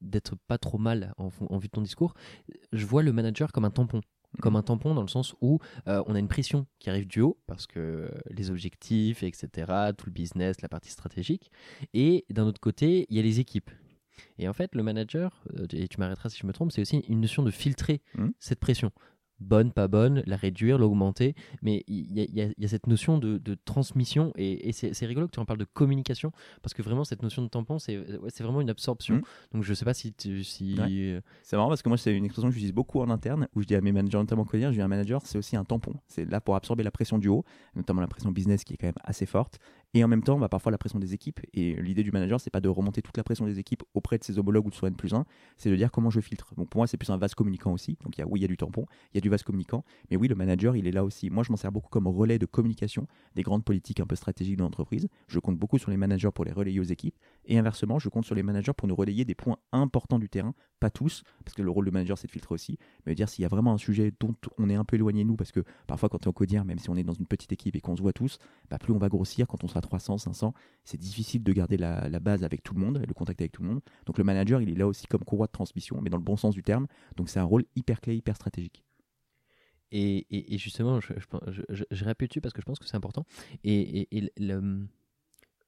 d'être pas trop mal en, en, vue de ton discours. Je vois le manager comme un tampon comme un tampon dans le sens où euh, on a une pression qui arrive du haut parce que les objectifs, etc., tout le business, la partie stratégique. Et d'un autre côté, il y a les équipes. Et en fait, le manager, euh, et tu m'arrêteras si je me trompe, c'est aussi une notion de filtrer mmh. cette pression bonne, pas bonne, la réduire, l'augmenter. Mais il y, a cette notion de, transmission et, c'est rigolo que tu en parles de communication parce que vraiment cette notion de tampon, c'est vraiment une absorption. Mmh. Donc je sais pas si. si... C'est marrant parce que moi, c'est une expression que j'utilise beaucoup en interne où je dis à mes managers, notamment je dis un manager, c'est aussi un tampon. C'est là pour absorber la pression du haut, notamment la pression business qui est quand même assez forte. Et en même temps, bah, parfois la pression des équipes. Et l'idée du manager, c'est pas de remonter toute la pression des équipes auprès de ses homologues ou de son N plus 1, c'est de dire comment je filtre. Donc pour moi, c'est plus un vase communicant aussi. Donc y a, oui, il y a du tampon, il y a du vase communicant. Mais oui, le manager, il est là aussi. Moi, je m'en sers beaucoup comme relais de communication des grandes politiques un peu stratégiques de l'entreprise. Je compte beaucoup sur les managers pour les relayer aux équipes. Et inversement, je compte sur les managers pour nous relayer des points importants du terrain. Pas tous, parce que le rôle du manager, c'est de filtrer aussi. Mais dire s'il y a vraiment un sujet dont on est un peu éloigné, nous, parce que parfois, quand tu es en codir, même si on est dans une petite équipe et qu'on se voit tous, bah, plus on va grossir quand on sera 300, 500 c'est difficile de garder la, base avec tout le monde, le contact avec tout le monde. Donc le manager, il est là aussi comme courroie de transmission, mais dans le bon sens du terme. Donc c'est un rôle hyper clé, hyper stratégique. Et, justement, je, je, je, répète parce que je pense que c'est important. Et, le,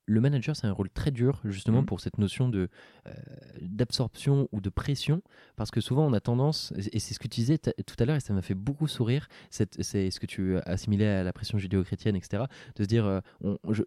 le, manager, c'est un rôle très dur justement mmh. pour cette notion de euh, d'absorption ou de pression, parce que souvent on a tendance, et c'est ce que tu disais tout à l'heure, et ça m'a fait beaucoup sourire, c'est ce que tu assimilais à la pression judéo-chrétienne, etc., de se dire, euh,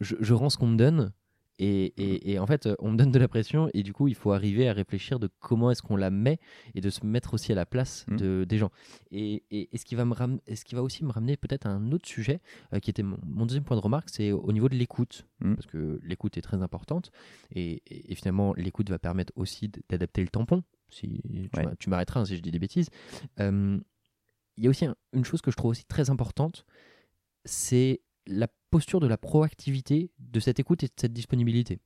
je, rends ce qu'on me donne, et, en fait, on me donne de la pression et du coup, il faut arriver à réfléchir de comment est-ce qu'on la met et de se mettre aussi à la place mmh. de, des gens. Et, ce, qui va me ce qui va aussi me ramener peut-être à un autre sujet euh, qui était mon, deuxième point de remarque, c'est au niveau de l'écoute. Mmh. Parce que l'écoute est très importante et, finalement, l'écoute va permettre aussi d'adapter le tampon. Si tu m'arrêteras hein, si je dis des bêtises. il y a aussi une chose que je trouve aussi très importante, c'est la posture de la proactivité, de cette écoute et de cette disponibilité.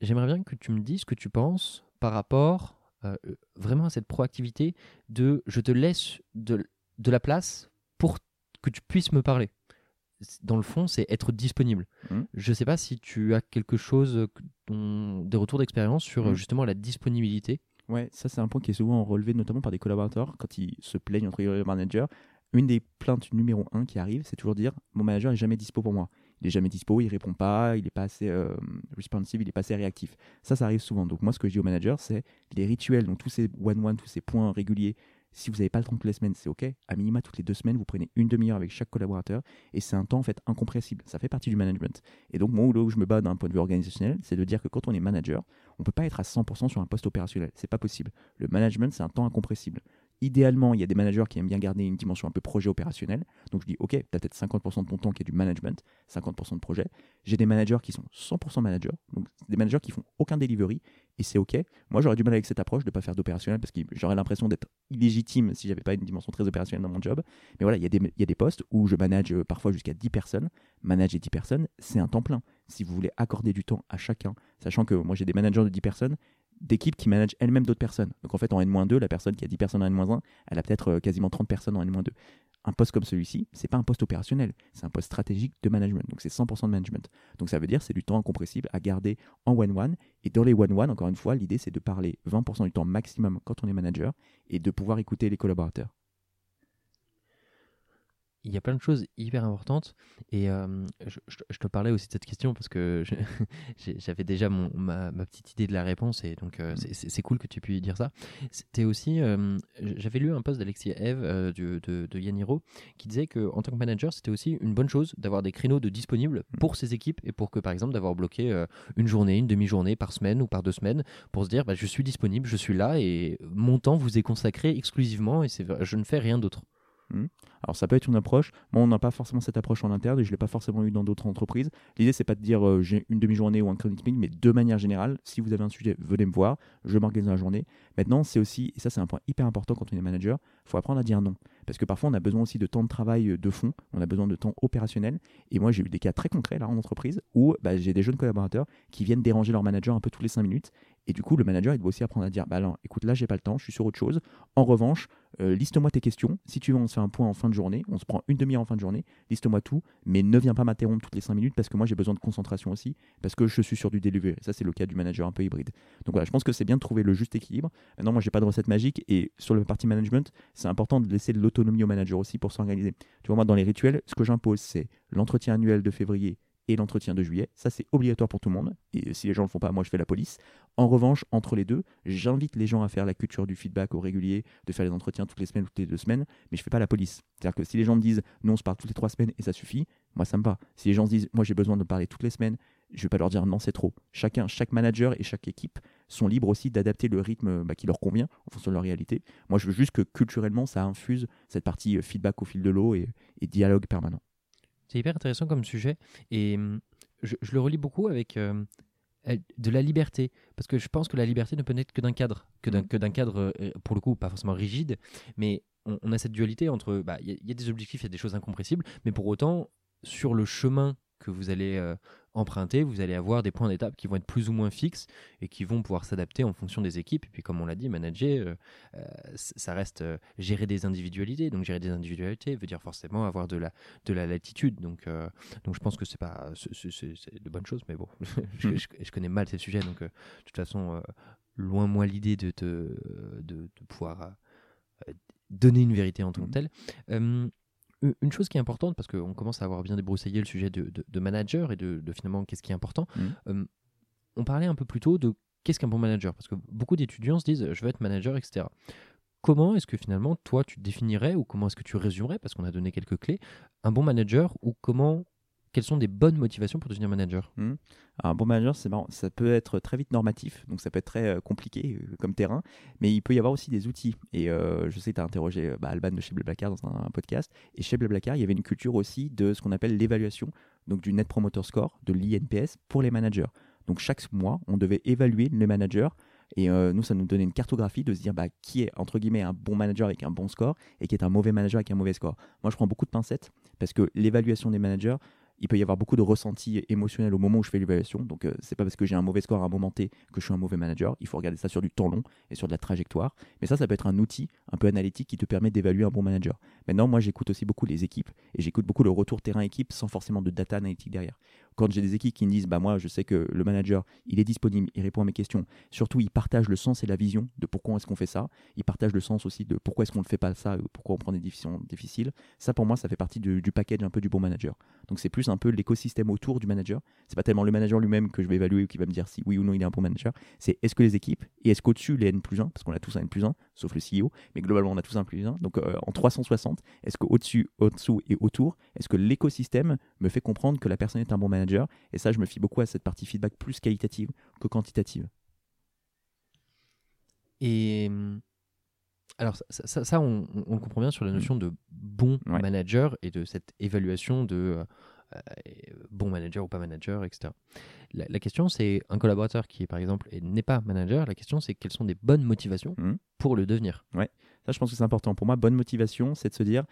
J'aimerais bien que tu me dises ce que tu penses par rapport euh, vraiment à cette proactivité de je te laisse de, la place pour que tu puisses me parler. Dans le fond, c'est être disponible. Mmh. Je ne sais pas si tu as quelque chose, des retours d'expérience sur mmh. justement la disponibilité. Ouais, ça c'est un point qui est souvent relevé notamment par des collaborateurs quand ils se plaignent entre les managers une des plaintes numéro un qui arrive, c'est toujours dire mon manager est jamais dispo pour moi. Il est jamais dispo, il répond pas, il est pas assez euh, responsive, il est pas assez réactif. Ça, ça arrive souvent. Donc moi, ce que je dis au manager, c'est les rituels, donc tous ces one-one, tous ces points réguliers, Si vous n'avez pas le temps toutes les semaines, c'est OK. À minima, toutes les deux semaines, vous prenez une demi-heure avec chaque collaborateur et c'est un temps en fait incompressible. Ça fait partie du management. Et donc, moi, où je me bats d'un point de vue organisationnel, c'est de dire que quand on est manager, on peut pas être à 100% sur un poste opérationnel. C'est pas possible. Le management, c'est un temps incompressible. Idéalement, il y a des managers qui aiment bien garder une dimension un peu projet opérationnel. Donc je dis, OK, tu as peut-être 50% de ton temps qui est du management, 50% de projet. J'ai des managers qui sont 100% managers, donc des managers qui font aucun delivery, et c'est OK. Moi, j'aurais du mal avec cette approche de ne pas faire d'opérationnel parce que j'aurais l'impression d'être illégitime si j'avais pas une dimension très opérationnelle dans mon job. Mais voilà, il y, a des, y a des postes où je manage euh, parfois jusqu'à 10 personnes. Manager 10 personnes, c'est un temps plein. Si vous voulez accorder du temps à chacun, sachant que moi j'ai des managers de 10 personnes, d'équipes qui managent elles-mêmes d'autres personnes. Donc en fait, en N-2, la personne qui a 10 personnes en N-1, elle a peut-être euh, quasiment 30 personnes en N-2. Un poste comme celui-ci, c'est pas un poste opérationnel, c'est un poste stratégique de management. Donc c'est 100% de management. Donc ça veut dire c'est du temps incompressible à garder en one-one. Et dans les one-one, encore une fois, l'idée c'est de parler 20% du temps maximum quand on est manager et de pouvoir écouter les collaborateurs il y a plein de choses hyper importantes. Et je, te parlais aussi de cette question parce que [laughs] j'avais déjà mon, ma, petite idée de la réponse et donc c'est cool que tu puisses dire ça. C'était aussi, j'avais lu un post d'Alexis Eve de, de, Yaniro qui disait qu'en tant que manager, c'était aussi une bonne chose d'avoir des créneaux de disponibles mmh. pour ses équipes et pour que par exemple d'avoir bloqué une journée, une demi-journée par semaine ou par deux semaines pour se dire bah, je suis disponible, je suis là et mon temps vous est consacré exclusivement et je ne fais rien d'autre. Mmh. Alors ça peut être une approche. Moi, on n'a pas forcément cette approche en interne et je l'ai pas forcément eu dans d'autres entreprises. L'idée c'est pas de dire euh, j'ai une demi-journée ou un credit meeting, mais de manière générale, si vous avez un sujet, venez me voir, je m'organise la journée. Maintenant, c'est aussi, et ça c'est un point hyper important quand on est manager, il faut apprendre à dire non. Parce que parfois on a besoin aussi de temps de travail euh, de fond, on a besoin de temps opérationnel. Et moi j'ai eu des cas très concrets là en entreprise où bah, j'ai des jeunes collaborateurs qui viennent déranger leur manager un peu tous les 5 minutes. Et du coup, le manager, il doit aussi apprendre à dire Bah non, écoute, là, j'ai pas le temps, je suis sur autre chose. En revanche, euh, liste-moi tes questions. Si tu veux, on se fait un point en fin de journée. On se prend une demi-heure en fin de journée. Liste-moi tout. Mais ne viens pas m'interrompre toutes les 5 minutes parce que moi, j'ai besoin de concentration aussi. Parce que je suis sur du delivery. Ça, c'est le cas du manager un peu hybride. Donc voilà, je pense que c'est bien de trouver le juste équilibre. Maintenant, moi, j'ai pas de recette magique. Et sur le partie management, c'est important de laisser de l'autonomie au manager aussi pour s'organiser. Tu vois, moi, dans les rituels, ce que j'impose, c'est l'entretien annuel de février et l'entretien de juillet. Ça, c'est obligatoire pour tout le monde. Et si les gens ne le font pas, moi, je fais la police. En revanche, entre les deux, j'invite les gens à faire la culture du feedback au régulier, de faire les entretiens toutes les semaines, toutes les deux semaines, mais je ne fais pas la police. C'est-à-dire que si les gens me disent, non, on se parle toutes les trois semaines et ça suffit, moi, ça me va. Si les gens se disent, moi, j'ai besoin de parler toutes les semaines, je ne vais pas leur dire, non, c'est trop. Chacun, chaque manager et chaque équipe sont libres aussi d'adapter le rythme bah, qui leur convient en fonction de leur réalité. Moi, je veux juste que culturellement, ça infuse cette partie euh, feedback au fil de l'eau et dialogue permanent. C'est hyper intéressant comme sujet et mmh, je, le relis beaucoup avec euh, de la liberté parce que je pense que la liberté ne peut naître que d'un cadre, que d'un mmh. cadre euh, pour le coup pas forcément rigide, mais on, a cette dualité entre bah, il y, a des objectifs, il y a des choses incompressibles, mais pour autant sur le chemin que vous allez euh, emprunter, vous allez avoir des points d'étape qui vont être plus ou moins fixes et qui vont pouvoir s'adapter en fonction des équipes. Et puis, comme on l'a dit, manager, euh, euh, ça reste gérer des individualités. Donc, gérer des individualités veut dire forcément avoir de la, de la latitude. Donc, donc je pense que c'est pas c'est de bonnes choses, mais bon, [laughs] hmm. je, connais mal ces sujets. Donc, de toute façon, loin moi l'idée de, de, de, pouvoir donner une vérité en tant que hmm. telle une chose qui est importante, parce qu'on commence à avoir bien débroussaillé le sujet de, manager et de, finalement qu'est-ce qui est important, mmh. on parlait un peu plus tôt de qu'est-ce qu'un bon manager, parce que beaucoup d'étudiants se disent je veux être manager, etc. Comment est-ce que finalement toi tu définirais ou comment est-ce que tu résumerais, parce qu'on a donné quelques clés, un bon manager ou comment quelles sont des bonnes motivations pour devenir manager? Mmh. Un bon manager, c'est marrant, ça peut être très vite normatif, donc ça peut être très euh, compliqué euh, comme terrain, mais il peut y avoir aussi des outils. Et euh, je sais que tu as interrogé bah, Alban de chez Blablacar dans un, podcast, et chez Blablacar, il y avait une culture aussi de ce qu'on appelle l'évaluation, donc du Net Promoter Score, de l'INPS pour les managers. Donc chaque mois, on devait évaluer les managers et nous, ça nous donnait une cartographie de se dire bah, qui est, entre guillemets, un bon manager avec un bon score et qui est un mauvais manager avec un mauvais score. Moi, je prends beaucoup de pincettes parce que l'évaluation des managers, il peut y avoir beaucoup de ressentis émotionnels au moment où je fais l'évaluation. Donc, euh, c'est pas parce que j'ai un mauvais score à un moment T que je suis un mauvais manager. Il faut regarder ça sur du temps long et sur de la trajectoire. Mais ça, ça peut être un outil un peu analytique qui te permet d'évaluer un bon manager. Maintenant, moi, j'écoute aussi beaucoup les équipes et j'écoute beaucoup le retour terrain équipe sans forcément de data analytique derrière. Quand j'ai des équipes qui me disent, bah moi, je sais que le manager, il est disponible, il répond à mes questions. Surtout, il partage le sens et la vision de pourquoi est-ce qu'on fait ça. Il partage le sens aussi de pourquoi est-ce qu'on ne fait pas ça, ou pourquoi on prend des décisions difficiles. Ça, pour moi, ça fait partie du, du package un peu du bon manager. Donc, c'est plus un peu l'écosystème autour du manager. C'est pas tellement le manager lui-même que je vais évaluer ou qui va me dire si oui ou non il est un bon manager. C'est est-ce que les équipes et est-ce qu'au-dessus les N plus 1, parce qu'on a tous un N plus 1, sauf le CEO, mais globalement on a tous un plus 1. Donc euh, en 360, est-ce qu'au-dessus, au-dessous et autour, est-ce que l'écosystème me fait comprendre que la personne est un bon manager? Et ça, je me fie beaucoup à cette partie feedback plus qualitative que quantitative. Et hum, alors ça, ça, ça, on, on le comprend bien sur la notion de bon Ouais. manager et de cette évaluation de euh, euh, bon manager ou pas manager, etc. La, la question c'est un collaborateur qui est par exemple n'est pas manager. La question c'est quelles sont des bonnes motivations Mhm. pour le devenir? Ça, je pense que c'est important. Pour moi, bonne motivation, c'est de se dire,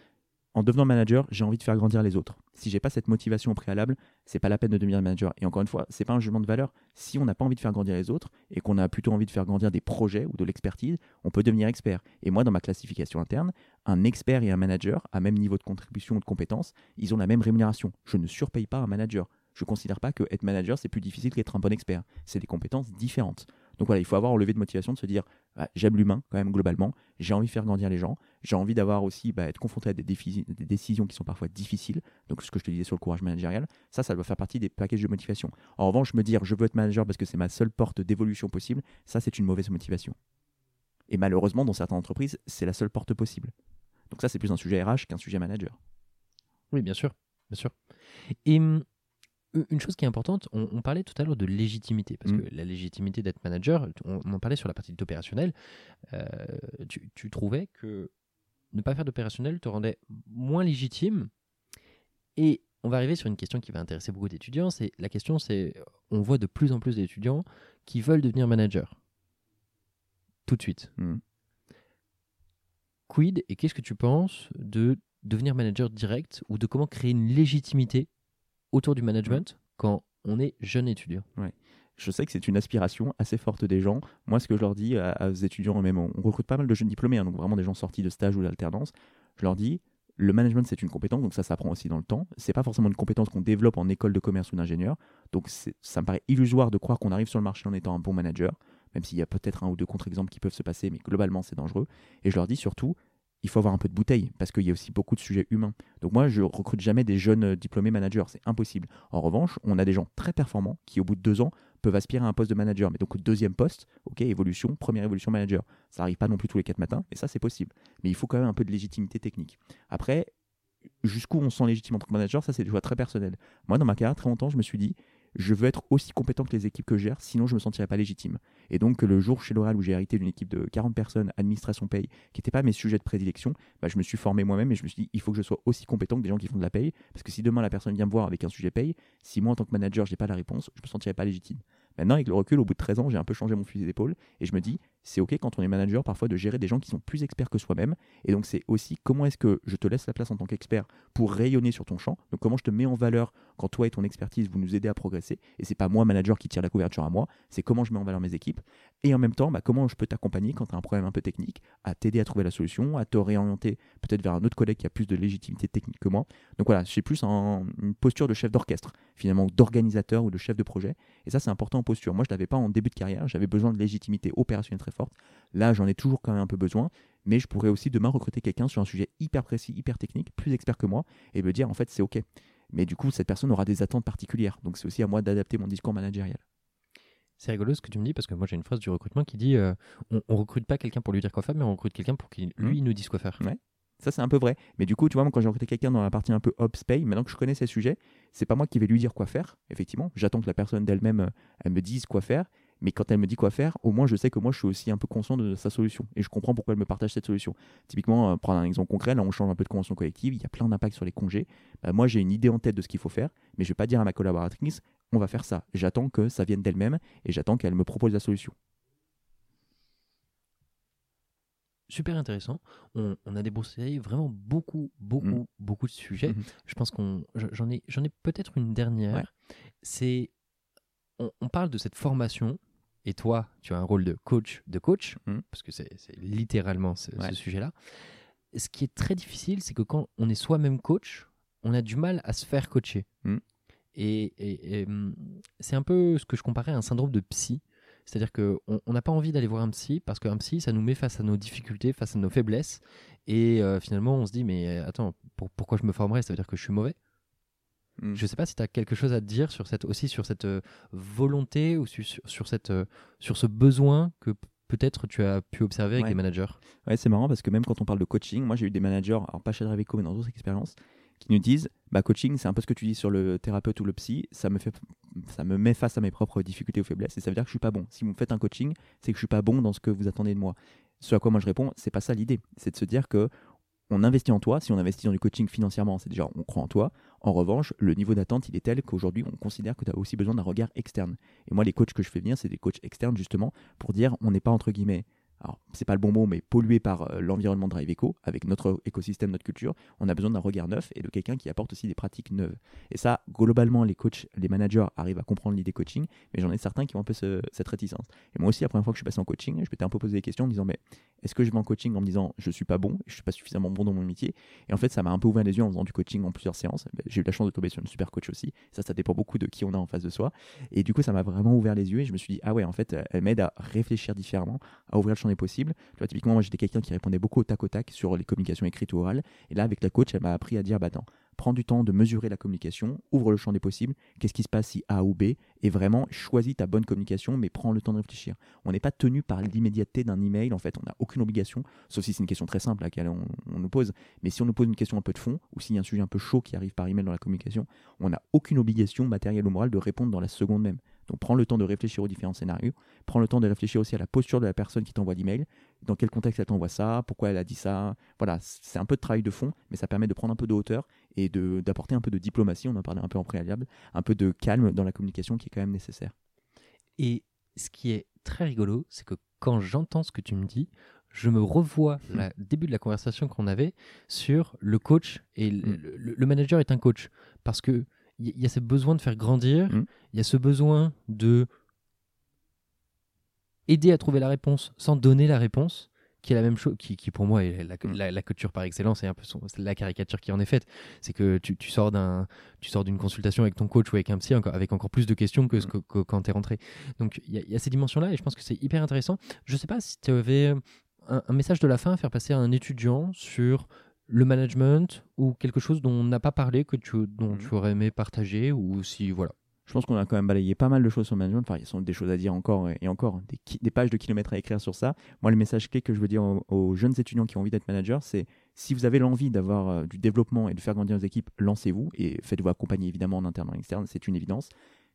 en devenant manager, j'ai envie de faire grandir les autres. Si j'ai pas cette motivation au préalable, c'est pas la peine de devenir manager. Et encore une fois, c'est pas un jugement de valeur. Si on n'a pas envie de faire grandir les autres et qu'on a plutôt envie de faire grandir des projets ou de l'expertise, on peut devenir expert. Et moi, dans ma classification interne, un expert et un manager, à même niveau de contribution ou de compétence, ils ont la même rémunération. Je ne surpaye pas un manager. Je ne considère pas que être manager, c'est plus difficile qu'être un bon expert. C'est des compétences différentes. Donc voilà, il faut avoir un de motivation de se dire ah, j'aime l'humain quand même globalement, j'ai envie de faire grandir les gens, j'ai envie d'avoir aussi bah, être confronté à des, défi- des décisions qui sont parfois difficiles. Donc ce que je te disais sur le courage managérial, ça, ça doit faire partie des packages de motivation. En revanche, me dire je veux être manager parce que c'est ma seule porte d'évolution possible, ça c'est une mauvaise motivation. Et malheureusement, dans certaines entreprises, c'est la seule porte possible. Donc ça, c'est plus un sujet RH qu'un sujet manager. Oui, bien sûr, bien sûr. Et hum, une chose qui est importante, on, on parlait tout à l'heure de légitimité, parce Mm. que la légitimité d'être manager, on, on en parlait sur la partie opérationnelle, euh, tu, tu trouvais que ne pas faire d'opérationnel te rendait moins légitime. Et on va arriver sur une question qui va intéresser beaucoup d'étudiants, c'est la question c'est, on voit de plus en plus d'étudiants qui veulent devenir manager. Tout de suite. Mm. Quid et qu'est-ce que tu penses de devenir manager direct ou de comment créer une légitimité autour du management quand on est jeune étudiant? Je sais que c'est une aspiration assez forte des gens. Moi, ce que je leur dis aux étudiants, même on, on recrute pas mal de jeunes diplômés, hein, donc vraiment des gens sortis de stage ou d'alternance, je leur dis, le management c'est une compétence, donc ça s'apprend aussi dans le temps. C'est pas forcément une compétence qu'on développe en école de commerce ou d'ingénieur. Donc ça me paraît illusoire de croire qu'on arrive sur le marché en étant un bon manager, même s'il y a peut-être un ou deux contre-exemples qui peuvent se passer, mais globalement c'est dangereux. Et je leur dis surtout, il faut avoir un peu de bouteille parce qu'il y a aussi beaucoup de sujets humains. Donc moi, je recrute jamais des jeunes euh, diplômés managers, c'est impossible. En revanche, on a des gens très performants qui, au bout de deux ans, peuvent aspirer à un poste de manager. Mais donc, deuxième poste, ok, évolution, première évolution manager. Ça arrive pas non plus tous les quatre matins, mais ça, c'est possible. Mais il faut quand même un peu de légitimité technique. Après, jusqu'où on se sent légitime en tant que manager, ça, c'est des choix très personnels. Moi, dans ma carrière, très longtemps, je me suis dit, je veux être aussi compétent que les équipes que je gère, sinon je me sentirais pas légitime. Et donc, le jour chez L'Oréal où j'ai hérité d'une équipe de 40 personnes, administration paye, qui n'étaient pas mes sujets de prédilection, bah, je me suis formé moi-même et je me suis dit, il faut que je sois aussi compétent que des gens qui font de la paye. Parce que si demain la personne vient me voir avec un sujet paye, si moi en tant que manager, je n'ai pas la réponse, je me sentirais pas légitime. Maintenant, avec le recul, au bout de 13 ans, j'ai un peu changé mon fusil d'épaule et je me dis, c'est OK quand on est manager parfois de gérer des gens qui sont plus experts que soi-même. Et donc, c'est aussi comment est-ce que je te laisse la place en tant qu'expert pour rayonner sur ton champ. Donc, comment je te mets en valeur quand toi et ton expertise, vous nous aidez à progresser. Et c'est pas moi, manager, qui tire la couverture à moi, c'est comment je mets en valeur mes équipes. Et en même temps, bah, comment je peux t'accompagner quand tu as un problème un peu technique, à t'aider à trouver la solution, à te réorienter peut-être vers un autre collègue qui a plus de légitimité technique que moi. Donc voilà, j'ai plus une posture de chef d'orchestre, finalement, d'organisateur ou de chef de projet. Et ça, c'est important en posture. Moi, je l'avais pas en début de carrière, j'avais besoin de légitimité opérationnelle forte. Là, j'en ai toujours quand même un peu besoin, mais je pourrais aussi demain recruter quelqu'un sur un sujet hyper précis, hyper technique, plus expert que moi, et me dire, en fait, c'est OK. Mais du coup, cette personne aura des attentes particulières. Donc, c'est aussi à moi d'adapter mon discours managérial. C'est rigolo ce que tu me dis parce que moi j'ai une phrase du recrutement qui dit euh, on, on recrute pas quelqu'un pour lui dire quoi faire, mais on recrute quelqu'un pour qu'il lui nous dise quoi faire. Ouais. Ça, c'est un peu vrai. Mais du coup, tu vois, moi, quand j'ai recruté quelqu'un dans la partie un peu Ops Pay, maintenant que je connais ces sujets, c'est pas moi qui vais lui dire quoi faire, effectivement. J'attends que la personne d'elle-même, euh, elle me dise quoi faire. Mais quand elle me dit quoi faire, au moins, je sais que moi, je suis aussi un peu conscient de sa solution. Et je comprends pourquoi elle me partage cette solution. Typiquement, euh, prendre un exemple concret, là, on change un peu de convention collective, il y a plein d'impacts sur les congés. Bah, moi, j'ai une idée en tête de ce qu'il faut faire, mais je vais pas dire à ma collaboratrice, on va faire ça. J'attends que ça vienne d'elle-même et j'attends qu'elle me propose la solution. Super intéressant. On, on a débroussé vraiment beaucoup, beaucoup, Mm. beaucoup de sujets. Mhm. Je pense qu'on je- j'en ai, j'en ai peut-être une dernière. Ouais. C'est on, on parle de cette formation. Et toi, tu as un rôle de coach de coach, Mhm. parce que c'est littéralement ce, sujet-là. Ce qui est très difficile, c'est que quand on est soi-même coach, on a du mal à se faire coacher. Mhm. Et, et- et, hum, c'est un peu ce que je comparais à un syndrome de psy. C'est-à-dire qu'on on n'a pas envie d'aller voir un psy parce qu'un psy, ça nous met face à nos difficultés, face à nos faiblesses. Et euh, finalement, on se dit, mais attends, pour- pourquoi je me formerais? Ça veut dire que je suis mauvais Mm. Je sais pas si tu as quelque chose à te dire sur cette, aussi sur cette euh, volonté ou sur, sur, cette, euh, sur ce besoin que peut-être tu as pu observer avec Ouais. les managers. Ouais, c'est marrant parce que même quand on parle de coaching, moi j'ai eu des managers, alors pas chez Draveco mais dans d'autres expériences, qui nous disent bah coaching c'est un peu ce que tu dis sur le thérapeute ou le psy, ça me fait ça me met face à mes propres difficultés ou faiblesses et ça veut dire que je suis pas bon. Si vous me faites un coaching, c'est que je suis pas bon dans ce que vous attendez de moi. Ce à quoi moi je réponds, c'est pas ça l'idée, c'est de se dire que on investit en toi, si on investit dans du coaching financièrement, c'est déjà on croit en toi. En revanche, le niveau d'attente, il est tel qu'aujourd'hui, on considère que tu as aussi besoin d'un regard externe. Et moi, les coachs que je fais venir, c'est des coachs externes justement pour dire on n'est pas entre guillemets alors c'est pas le bon mot, mais pollué par euh, l'environnement Drive Eco, avec notre écosystème, notre culture, on a besoin d'un regard neuf et de quelqu'un qui apporte aussi des pratiques neuves. Et ça, globalement, les coachs, les managers arrivent à comprendre l'idée coaching, mais j'en ai certains qui ont un peu ce- cette réticence. Et moi aussi, la première fois que je suis passé en coaching, je m'étais un peu posé des questions en me disant, mais est-ce que je vais en coaching en me disant, je suis pas bon, je suis pas suffisamment bon dans mon métier? Et en fait, ça m'a un peu ouvert les yeux en faisant du coaching en plusieurs séances. Ben, J'ai eu la chance de tomber sur une super coach aussi. Ça, ça dépend beaucoup de qui on a en face de soi. Et du coup, ça m'a vraiment ouvert les yeux et je me suis dit, ah ouais, en fait, elle m'aide à réfléchir différemment, à ouvrir le champ des possibles. Tu vois, typiquement, moi, j'étais quelqu'un qui répondait beaucoup au tac au tac sur les communications écrites ou orales. Et là, avec la coach, elle m'a appris à dire, bah attends, prends du temps de mesurer la communication, ouvre le champ des possibles, qu'est-ce qui se passe si A ou B, et vraiment choisis ta bonne communication, mais prends le temps de réfléchir. On n'est pas tenu par l'immédiateté d'un email, en fait, on n'a aucune obligation, sauf si c'est une question très simple à laquelle on nous pose. Mais si on nous pose une question un peu de fond, ou s'il y a un sujet un peu chaud qui arrive par email dans la communication, on n'a aucune obligation matérielle ou morale de répondre dans la seconde même. Donc prends le temps de réfléchir aux différents scénarios, prends le temps de réfléchir aussi à la posture de la personne qui t'envoie l'email, dans quel contexte elle t'envoie ça, pourquoi elle a dit ça? Voilà, c'est un peu de travail de fond, mais ça permet de prendre un peu de hauteur et d'apporter un peu de diplomatie, on en parlait un peu en préalable, un peu de calme dans la communication qui est quand même nécessaire. Et ce qui est très rigolo, c'est que quand j'entends ce que tu me dis, je me revois le début de la conversation qu'on avait sur le coach et le, Mm. le- le manager est un coach. Parce que il y, a ce besoin de faire grandir, il Mm. y a ce besoin de aider à trouver la réponse sans donner la réponse, qui est la même chose, qui, qui pour moi est la, Mm. la, la culture par excellence et un peu son- la caricature qui en est faite. C'est que tu, tu sors d'un, tu sors d'une consultation avec ton coach ou avec un psy encore, avec encore plus de questions que, ce Mm. que, que quand tu es rentré. Donc il y, a- il y a ces dimensions-là et je pense que c'est hyper intéressant. Je sais pas si tu avais un, un message de la fin à faire passer à un étudiant sur le management ou quelque chose dont on n'a pas parlé que tu, dont Mhm. tu aurais aimé partager ou si voilà. Je pense qu'on a quand même balayé pas mal de choses sur le management. Enfin, il y a sans doute des choses à dire encore et encore, des, ki- des pages de kilomètres à écrire sur ça. Moi, le message clé que je veux dire aux, aux jeunes étudiants qui ont envie d'être manager, c'est si vous avez l'envie d'avoir euh, du développement et de faire grandir vos équipes, lancez-vous et faites-vous accompagner évidemment en interne et en externe, c'est une évidence.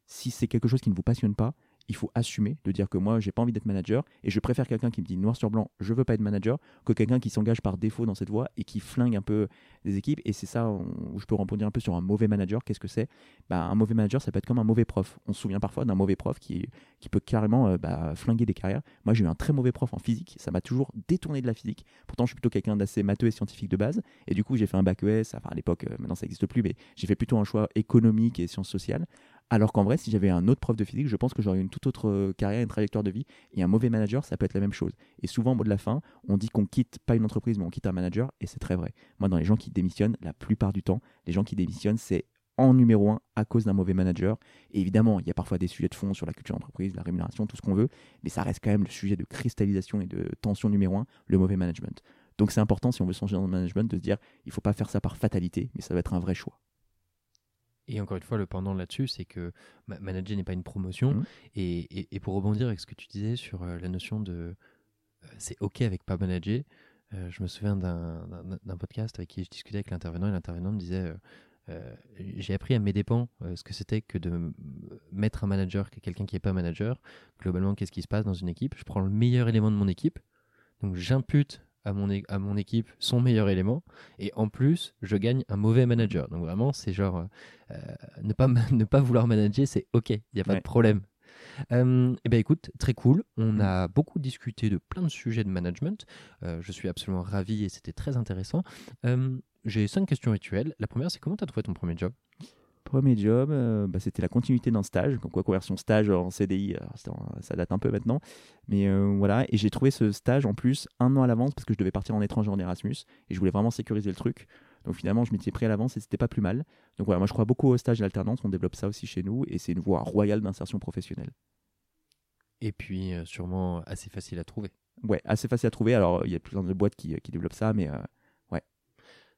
Si c'est quelque chose qui ne vous passionne pas, il faut assumer de dire que moi, j'ai pas envie d'être manager et je préfère quelqu'un qui me dit noir sur blanc, je veux pas être manager, que quelqu'un qui s'engage par défaut dans cette voie et qui flingue un peu les équipes. Et c'est ça où je peux rebondir un peu sur un mauvais manager. Qu'est-ce que c'est? Bah, Un mauvais manager, ça peut être comme un mauvais prof. On se souvient parfois d'un mauvais prof qui, peut carrément euh, bah, flinguer des carrières. Moi, j'ai eu un très mauvais prof en physique. Ça m'a toujours détourné de la physique. Pourtant, je suis plutôt quelqu'un d'assez matheux et scientifique de base. Et du coup, j'ai fait un bac ES. À l'époque, euh, maintenant, ça n'existe plus, mais j'ai fait plutôt un choix économique et sciences sociales. Alors qu'en vrai, si j'avais un autre prof de physique, je pense que j'aurais une toute autre euh, carrière, une trajectoire de vie. Et un mauvais manager, ça peut être la même chose. Et souvent, au mot de la fin, on dit qu'on quitte pas une entreprise, mais on quitte un manager. Et c'est très vrai. Moi, dans les gens qui démissionnent, la plupart du temps, les gens qui démissionnent, c'est en numéro un à cause d'un mauvais manager. Et évidemment, il y a parfois des sujets de fond sur la culture d'entreprise, la rémunération, tout ce qu'on veut. Mais ça reste quand même le sujet de cristallisation et de tension numéro un, le mauvais management. Donc c'est important, si on veut changer dans le management, de se dire, il faut pas faire ça par fatalité, mais ça doit être un vrai choix. Et encore une fois, le pendant là-dessus, c'est que ma- manager n'est pas une promotion. Mhm. Et, et- et pour rebondir avec ce que tu disais sur euh, la notion de euh, c'est OK avec pas manager, euh, je me souviens d'un- podcast avec qui je discutais avec l'intervenant et l'intervenant me disait euh, euh, J'ai appris à mes dépens ce que c'était que de mettre un manager, que quelqu'un qui n'est pas manager. Globalement, qu'est-ce qui se passe dans une équipe? Je prends le meilleur élément de mon équipe, donc j'impute à mon, é- à mon équipe son meilleur élément, et en plus, je gagne un mauvais manager. Donc vraiment, c'est genre. euh, ne, pas, ma- [laughs] ne pas vouloir manager, c'est OK, il n'y a pas Ouais. de problème. Euh, eh ben écoute, très cool. On Mm. a beaucoup discuté de plein de sujets de management. Euh, je suis absolument ravi et c'était très intéressant. Euh, J'ai cinq questions rituelles. La première, c'est comment tu as trouvé ton premier job? Premier job, euh, bah, c'était la continuité d'un stage, comme quoi conversion stage en CDI, ça date un peu maintenant, mais euh, voilà, et j'ai trouvé ce stage en plus un an à l'avance parce que je devais partir en étranger en Erasmus et je voulais vraiment sécuriser le truc. Donc finalement, je m'étais pris à l'avance et c'était pas plus mal. Donc voilà, moi je crois beaucoup au stage d'alternance, on développe ça aussi chez nous et c'est une voie royale d'insertion professionnelle. Et puis euh, sûrement assez facile à trouver. Ouais, assez facile à trouver. Alors il y a plein de boîtes qui, qui développent ça, mais euh.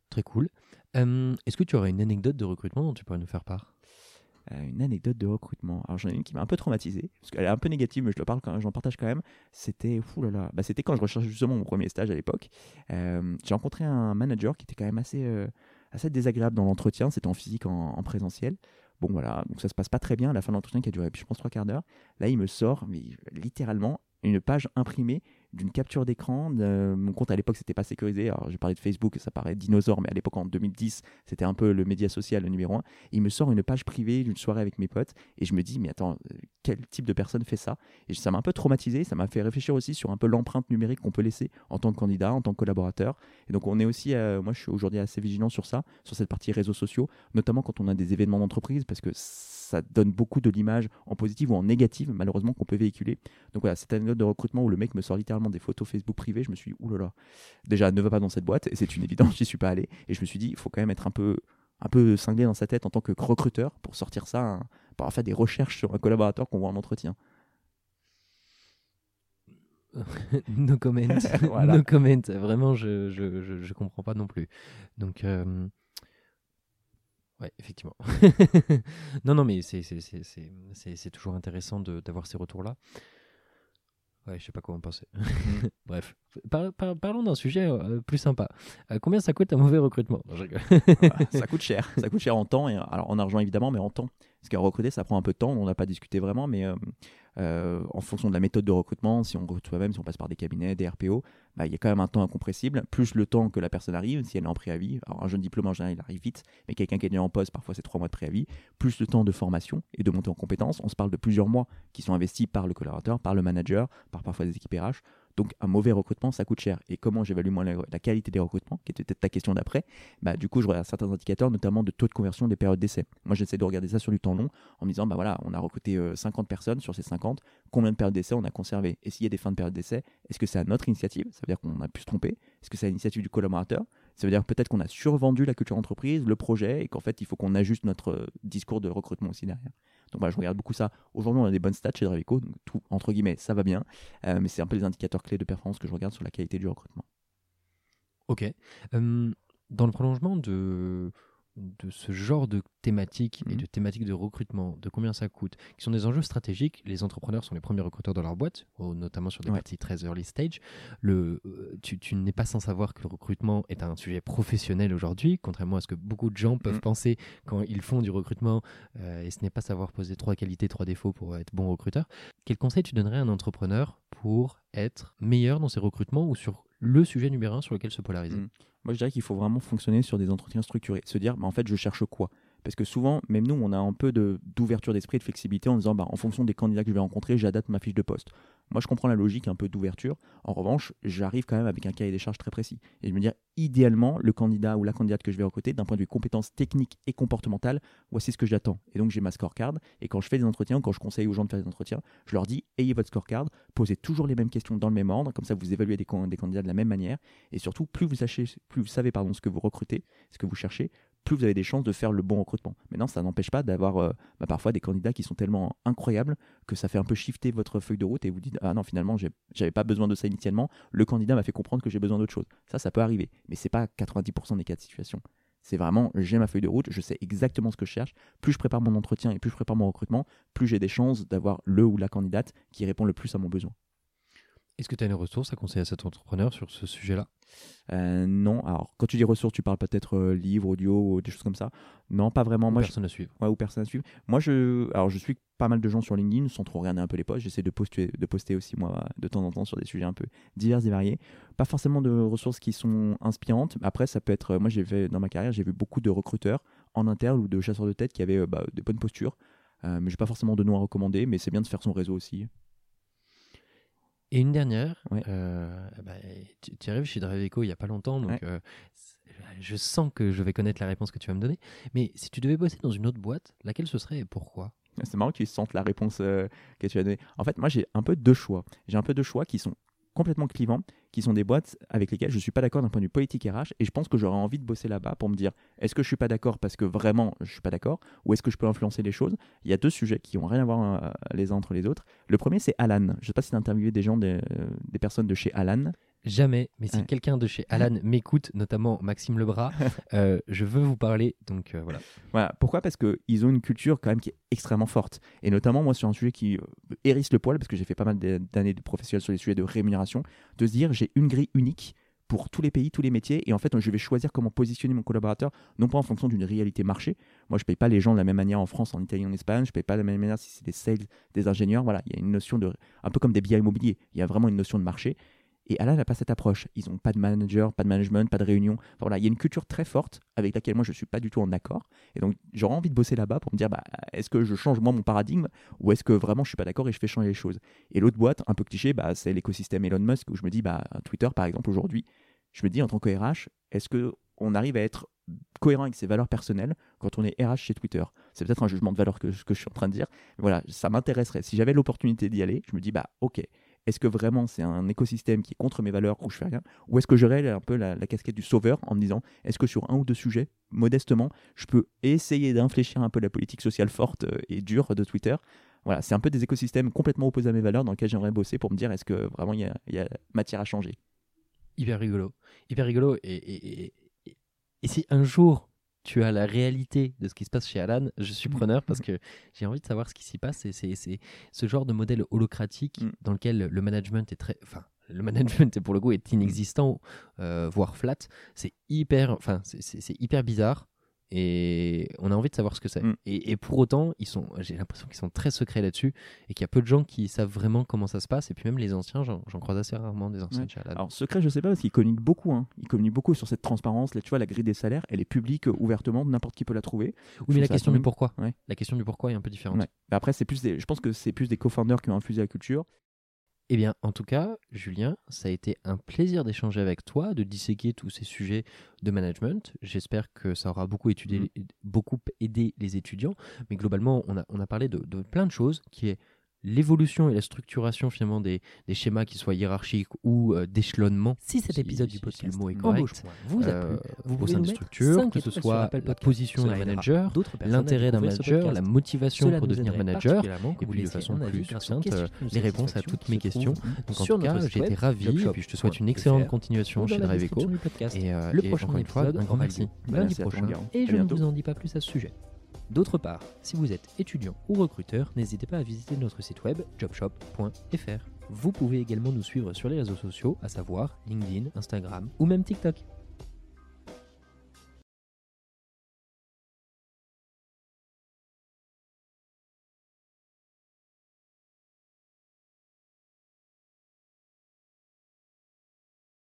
Très cool. Est-ce que tu aurais une anecdote de recrutement dont tu pourrais nous faire part? Euh, une anecdote de recrutement. Alors j'en ai une qui m'a un peu traumatisé, parce qu'elle est un peu négative, mais je le parle quand j'en partage quand même. C'était, là là, bah, c'était quand je recherchais justement mon premier stage à l'époque. J'ai rencontré un manager qui était quand même assez, euh, assez désagréable dans l'entretien. C'était en physique, en, en présentiel. Bon voilà, donc ça se passe pas très bien. La fin de l'entretien qui a duré, je pense, trois quarts d'heure. Là, il me sort, littéralement, une page imprimée d'une capture d'écran. de- Mon compte à l'époque, c'était pas sécurisé. Alors, j'ai parlé de Facebook, ça paraît dinosaure, mais à l'époque, en 2010, c'était un peu le média social, numéro un. Il me sort une page privée d'une soirée avec mes potes et je me dis, mais attends, euh, quel type de personne fait ça? Et ça m'a un peu traumatisé. Ça m'a fait réfléchir aussi sur un peu l'empreinte numérique qu'on peut laisser en tant que candidat, en tant que collaborateur. Et donc, on est aussi, euh, moi, je suis aujourd'hui assez vigilant sur ça, sur cette partie réseaux sociaux, notamment quand on a des événements d'entreprise, parce que ça donne beaucoup de l'image en positive ou en négative, malheureusement, qu'on peut véhiculer. Donc voilà, cette anecdote de recrutement où le mec me sort littéralement des photos Facebook privées, je me suis dit, oulala, déjà, ne va pas dans cette boîte, et c'est une évidence, [laughs] j'y suis pas allé. Et je me suis dit, il faut quand même être un peu, un peu cinglé dans sa tête en tant que recruteur pour sortir ça, hein, pour fait des recherches sur un collaborateur qu'on voit en entretien. [laughs] No comment. [laughs] Voilà. No comment. Vraiment, je, je, je, je comprends pas non plus. Donc, euh, ouais, effectivement. [laughs] non, non, mais c'est- toujours intéressant d'avoir ces retours-là. Ouais, je sais pas quoi en penser. [laughs] Bref, Par- par- parlons d'un sujet euh, plus sympa. Euh, combien ça coûte un mauvais recrutement? Non, je rigole. Voilà, [laughs] ça coûte cher, ça coûte cher en temps, et alors en argent évidemment, mais en temps. Parce qu'à recruter, ça prend un peu de temps, on n'a pas discuté vraiment, mais euh, en fonction de la méthode de recrutement, si on recrute soi-même, si on passe par des cabinets, des RPO, bah, il y a quand même un temps incompressible, plus le temps que la personne arrive, si elle est en préavis. Alors un jeune diplôme en général, il arrive vite, mais quelqu'un qui est déjà en poste, parfois c'est trois mois de préavis, plus le temps de formation et de montée en compétences. On se parle de plusieurs mois qui sont investis par le collaborateur, par le manager, par parfois des équipes RH. Donc un mauvais recrutement, ça coûte cher. Et comment j'évalue moi la, qualité des recrutements, qui était peut-être ta question d'après bah, du coup, je regarde certains indicateurs, notamment de taux de conversion des périodes d'essai. Moi, j'essaie de regarder ça sur du temps long en me disant, bah voilà, on a recruté euh, 50 personnes sur ces 50, combien de périodes d'essai on a conservé Et s'il y a des fins de période d'essai, est-ce que c'est à notre initiative? Ça veut dire qu'on a pu se tromper Est-ce que c'est à l'initiative du collaborateur? Ça veut dire peut-être qu'on a survendu la culture entreprise, le projet, et qu'en fait, il faut qu'on ajuste notre euh, discours de recrutement aussi derrière. Donc voilà, je regarde beaucoup ça. Aujourd'hui, on a des bonnes stats chez Dravico, donc tout, entre guillemets, ça va bien. Euh, mais c'est un peu les indicateurs clés de performance que je regarde sur la qualité du recrutement. Ok. Dans le prolongement de, de ce genre de thématiques et Mhm. de thématiques de recrutement, de combien ça coûte, qui sont des enjeux stratégiques, les entrepreneurs sont les premiers recruteurs dans leur boîte, notamment sur des Ouais. parties très early stage. Le, euh, tu, tu n'es pas sans savoir que le recrutement est un sujet professionnel aujourd'hui, contrairement à ce que beaucoup de gens peuvent Mhm. penser quand ils font du recrutement, euh, et ce n'est pas savoir poser trois qualités, trois défauts pour être bon recruteur. Quel conseil tu donnerais à un entrepreneur pour être meilleur dans ses recrutements ou sur le sujet numéro un sur lequel se polariser? Mhm. Moi, je dirais qu'il faut vraiment fonctionner sur des entretiens structurés. Se dire, bah, en fait, je cherche quoi? Parce que souvent, même nous, on a un peu d'ouverture d'esprit, de flexibilité en disant, bah, en fonction des candidats que je vais rencontrer, j'adapte ma fiche de poste. Moi, je comprends la logique un peu d'ouverture. En revanche, j'arrive quand même avec un cahier des charges très précis. Et je me dire, idéalement, le candidat ou la candidate que je vais recruter, d'un point de vue compétences techniques et comportementales, voici ce que j'attends. Et donc, j'ai ma scorecard. Et quand je fais des entretiens, quand je conseille aux gens de faire des entretiens, je leur dis, ayez votre scorecard, posez toujours les mêmes questions dans le même ordre. Comme ça, vous évaluez des candidats de la même manière. Et surtout, plus vous, sachez, plus vous savez pardon, ce que vous recrutez, ce que vous cherchez, plus vous avez des chances de faire le bon recrutement. Maintenant, ça n'empêche pas d'avoir euh, bah, parfois des candidats qui sont tellement incroyables que ça fait un peu shifter votre feuille de route et vous dites Ah non, finalement, j'avais pas besoin de ça initialement. Le candidat m'a fait comprendre que j'ai besoin d'autre chose. Ça, ça peut arriver. Mais c'est pas 90% des cas de situation. C'est vraiment, j'ai ma feuille de route, je sais exactement ce que je cherche. Plus je prépare mon entretien et plus je prépare mon recrutement, plus j'ai des chances d'avoir le ou la candidate qui répond le plus à mon besoin. Est-ce que tu as une ressource à conseiller à cet entrepreneur sur ce sujet-là? Euh, non, alors quand tu dis ressources, tu parles peut-être euh, livre, audio ou des choses comme ça? Non, pas vraiment. Ou Moi, je- Personne à suivre. Ouais, ou personne à suivre. Moi, je, alors, je suis pas mal de gens sur LinkedIn sans trop regarder un peu les posts. J'essaie de poster, de poster aussi, moi, de temps en temps sur des sujets un peu divers et variés. Pas forcément de ressources qui sont inspirantes. Après, ça peut être. Moi, j'ai fait, dans ma carrière, j'ai vu beaucoup de recruteurs en interne ou de chasseurs de tête qui avaient euh, bah, des bonnes postures. Euh, mais j'ai pas forcément de nom à recommander, mais c'est bien de faire son réseau aussi. Et une dernière, euh, bah, tu, tu arrives chez Draveco il n'y a pas longtemps, donc Ouais. euh, je sens que je vais connaître la réponse que tu vas me donner. Mais si tu devais bosser dans une autre boîte, laquelle ce serait et pourquoi? C'est marrant que tu sentes la réponse euh, que tu as donnée. En fait, moi, j'ai un peu deux choix. J'ai un peu deux choix qui sont complètement clivants, qui sont des boîtes avec lesquelles je ne suis pas d'accord d'un point de vue politique RH et je pense que j'aurais envie de bosser là-bas pour me dire est-ce que je suis pas d'accord parce que vraiment je suis pas d'accord ou est-ce que je peux influencer les choses? Il y a deux sujets qui n'ont rien à voir euh, les uns entre les autres. Le premier c'est Alan. Je ne sais pas si tu as interviewé des gens, euh, des personnes de chez Alan. Jamais, mais si Ouais. quelqu'un de chez Alan m'écoute, notamment Maxime Lebras, [laughs] euh, je veux vous parler. Donc euh, voilà. Voilà. Pourquoi? Parce qu'ils ont une culture quand même qui est extrêmement forte. Et notamment, moi, sur un sujet qui euh, hérisse le poil, parce que j'ai fait pas mal d'années de professionnel sur les sujets de rémunération, de se dire j'ai une grille unique pour tous les pays, tous les métiers, et en fait, je vais choisir comment positionner mon collaborateur, non pas en fonction d'une réalité marché. Moi, je paye pas les gens de la même manière en France, en Italie, en Espagne, je paye pas de la même manière si c'est des sales, des ingénieurs. Voilà, il y a une notion de. Un peu comme des biens immobiliers, il y a vraiment une notion de marché. Et Alan n'a pas cette approche. Ils n'ont pas de manager, pas de management, pas de réunion. Enfin, voilà, il y a une culture très forte avec laquelle moi je ne suis pas du tout en accord. Et donc j'aurais envie de bosser là-bas pour me dire bah, est-ce que je change moi mon paradigme ou est-ce que vraiment je suis pas d'accord et je fais changer les choses? Et l'autre boîte, un peu cliché, bah, c'est l'écosystème Elon Musk où je me dis bah, Twitter par exemple aujourd'hui, je me dis en tant que RH, est-ce que on arrive à être cohérent avec ses valeurs personnelles quand on est RH chez Twitter? C'est peut-être un jugement de valeur que, que je suis en train de dire. Mais voilà, ça m'intéresserait. Si j'avais l'opportunité d'y aller, je me dis bah ok, est-ce que vraiment c'est un écosystème qui est contre mes valeurs où je fais rien? Ou est-ce que j'aurais un peu la, casquette du sauveur en me disant est-ce que sur un ou deux sujets, modestement, je peux essayer d'infléchir un peu la politique sociale forte euh, et dure de Twitter? Voilà, c'est un peu des écosystèmes complètement opposés à mes valeurs dans lesquels j'aimerais bosser pour me dire est-ce que vraiment il y, a- matière à changer? Hyper rigolo. Hyper rigolo. Et si un jour tu as la réalité de ce qui se passe chez Alan, je suis preneur parce que j'ai envie de savoir ce qui s'y passe. Et c'est ce genre de modèle holocratique Mm. dans lequel le management est très. Enfin, le management, pour le coup, est inexistant, euh, voire flat. C'est hyper, enfin, c'est hyper bizarre. Et on a envie de savoir ce que c'est. Mm. Et, et pour autant, ils sont, j'ai l'impression qu'ils sont très secrets là-dessus et qu'il y a peu de gens qui savent vraiment comment ça se passe. Et puis même les anciens, j'en croise assez rarement des anciens Ouais. Alors secret, je sais pas parce qu'ils communiquent beaucoup. Hein. Ils communiquent beaucoup sur cette transparence. Là, tu vois, la grille des salaires, elle est publique euh, ouvertement, n'importe qui peut la trouver. Oui, mais la question du pourquoi. Ouais. La question du pourquoi est un peu différente. Ouais. Après, c'est plus des, je pense que c'est plus des co-founders qui ont infusé la culture. Eh bien, en tout cas, Julien, ça a été un plaisir d'échanger avec toi, de disséquer tous ces sujets de management. J'espère que ça aura beaucoup, étudié, beaucoup aidé les étudiants. Mais globalement, on a, on a parlé de, de plein de choses qui est l'évolution et la structuration finalement des, des schémas qui soient hiérarchiques ou euh, d'échelonnement. Si cet Si- épisode si- du si podcast le mot est correct vous a euh, plu, vous au pouvez sein nous des structures, que ce soit la Podcast. position d'un manager, l'intérêt d'un manager, la motivation Cela pour devenir manager, et vous puis de façon plus succincte, euh, les réponses à toutes mes questions. Donc en tout cas, j'ai été ravi et puis je te souhaite une excellente continuation chez du podcast. Et, Le prochain encore une fois, épisode un grand merci. Lundi prochain. Et je ne vous en dis pas plus à ce sujet. D'autre part, si vous êtes étudiant ou recruteur, n'hésitez pas à visiter notre site web jobshop.fr. Vous pouvez également nous suivre sur les réseaux sociaux, à savoir LinkedIn, Instagram ou même TikTok.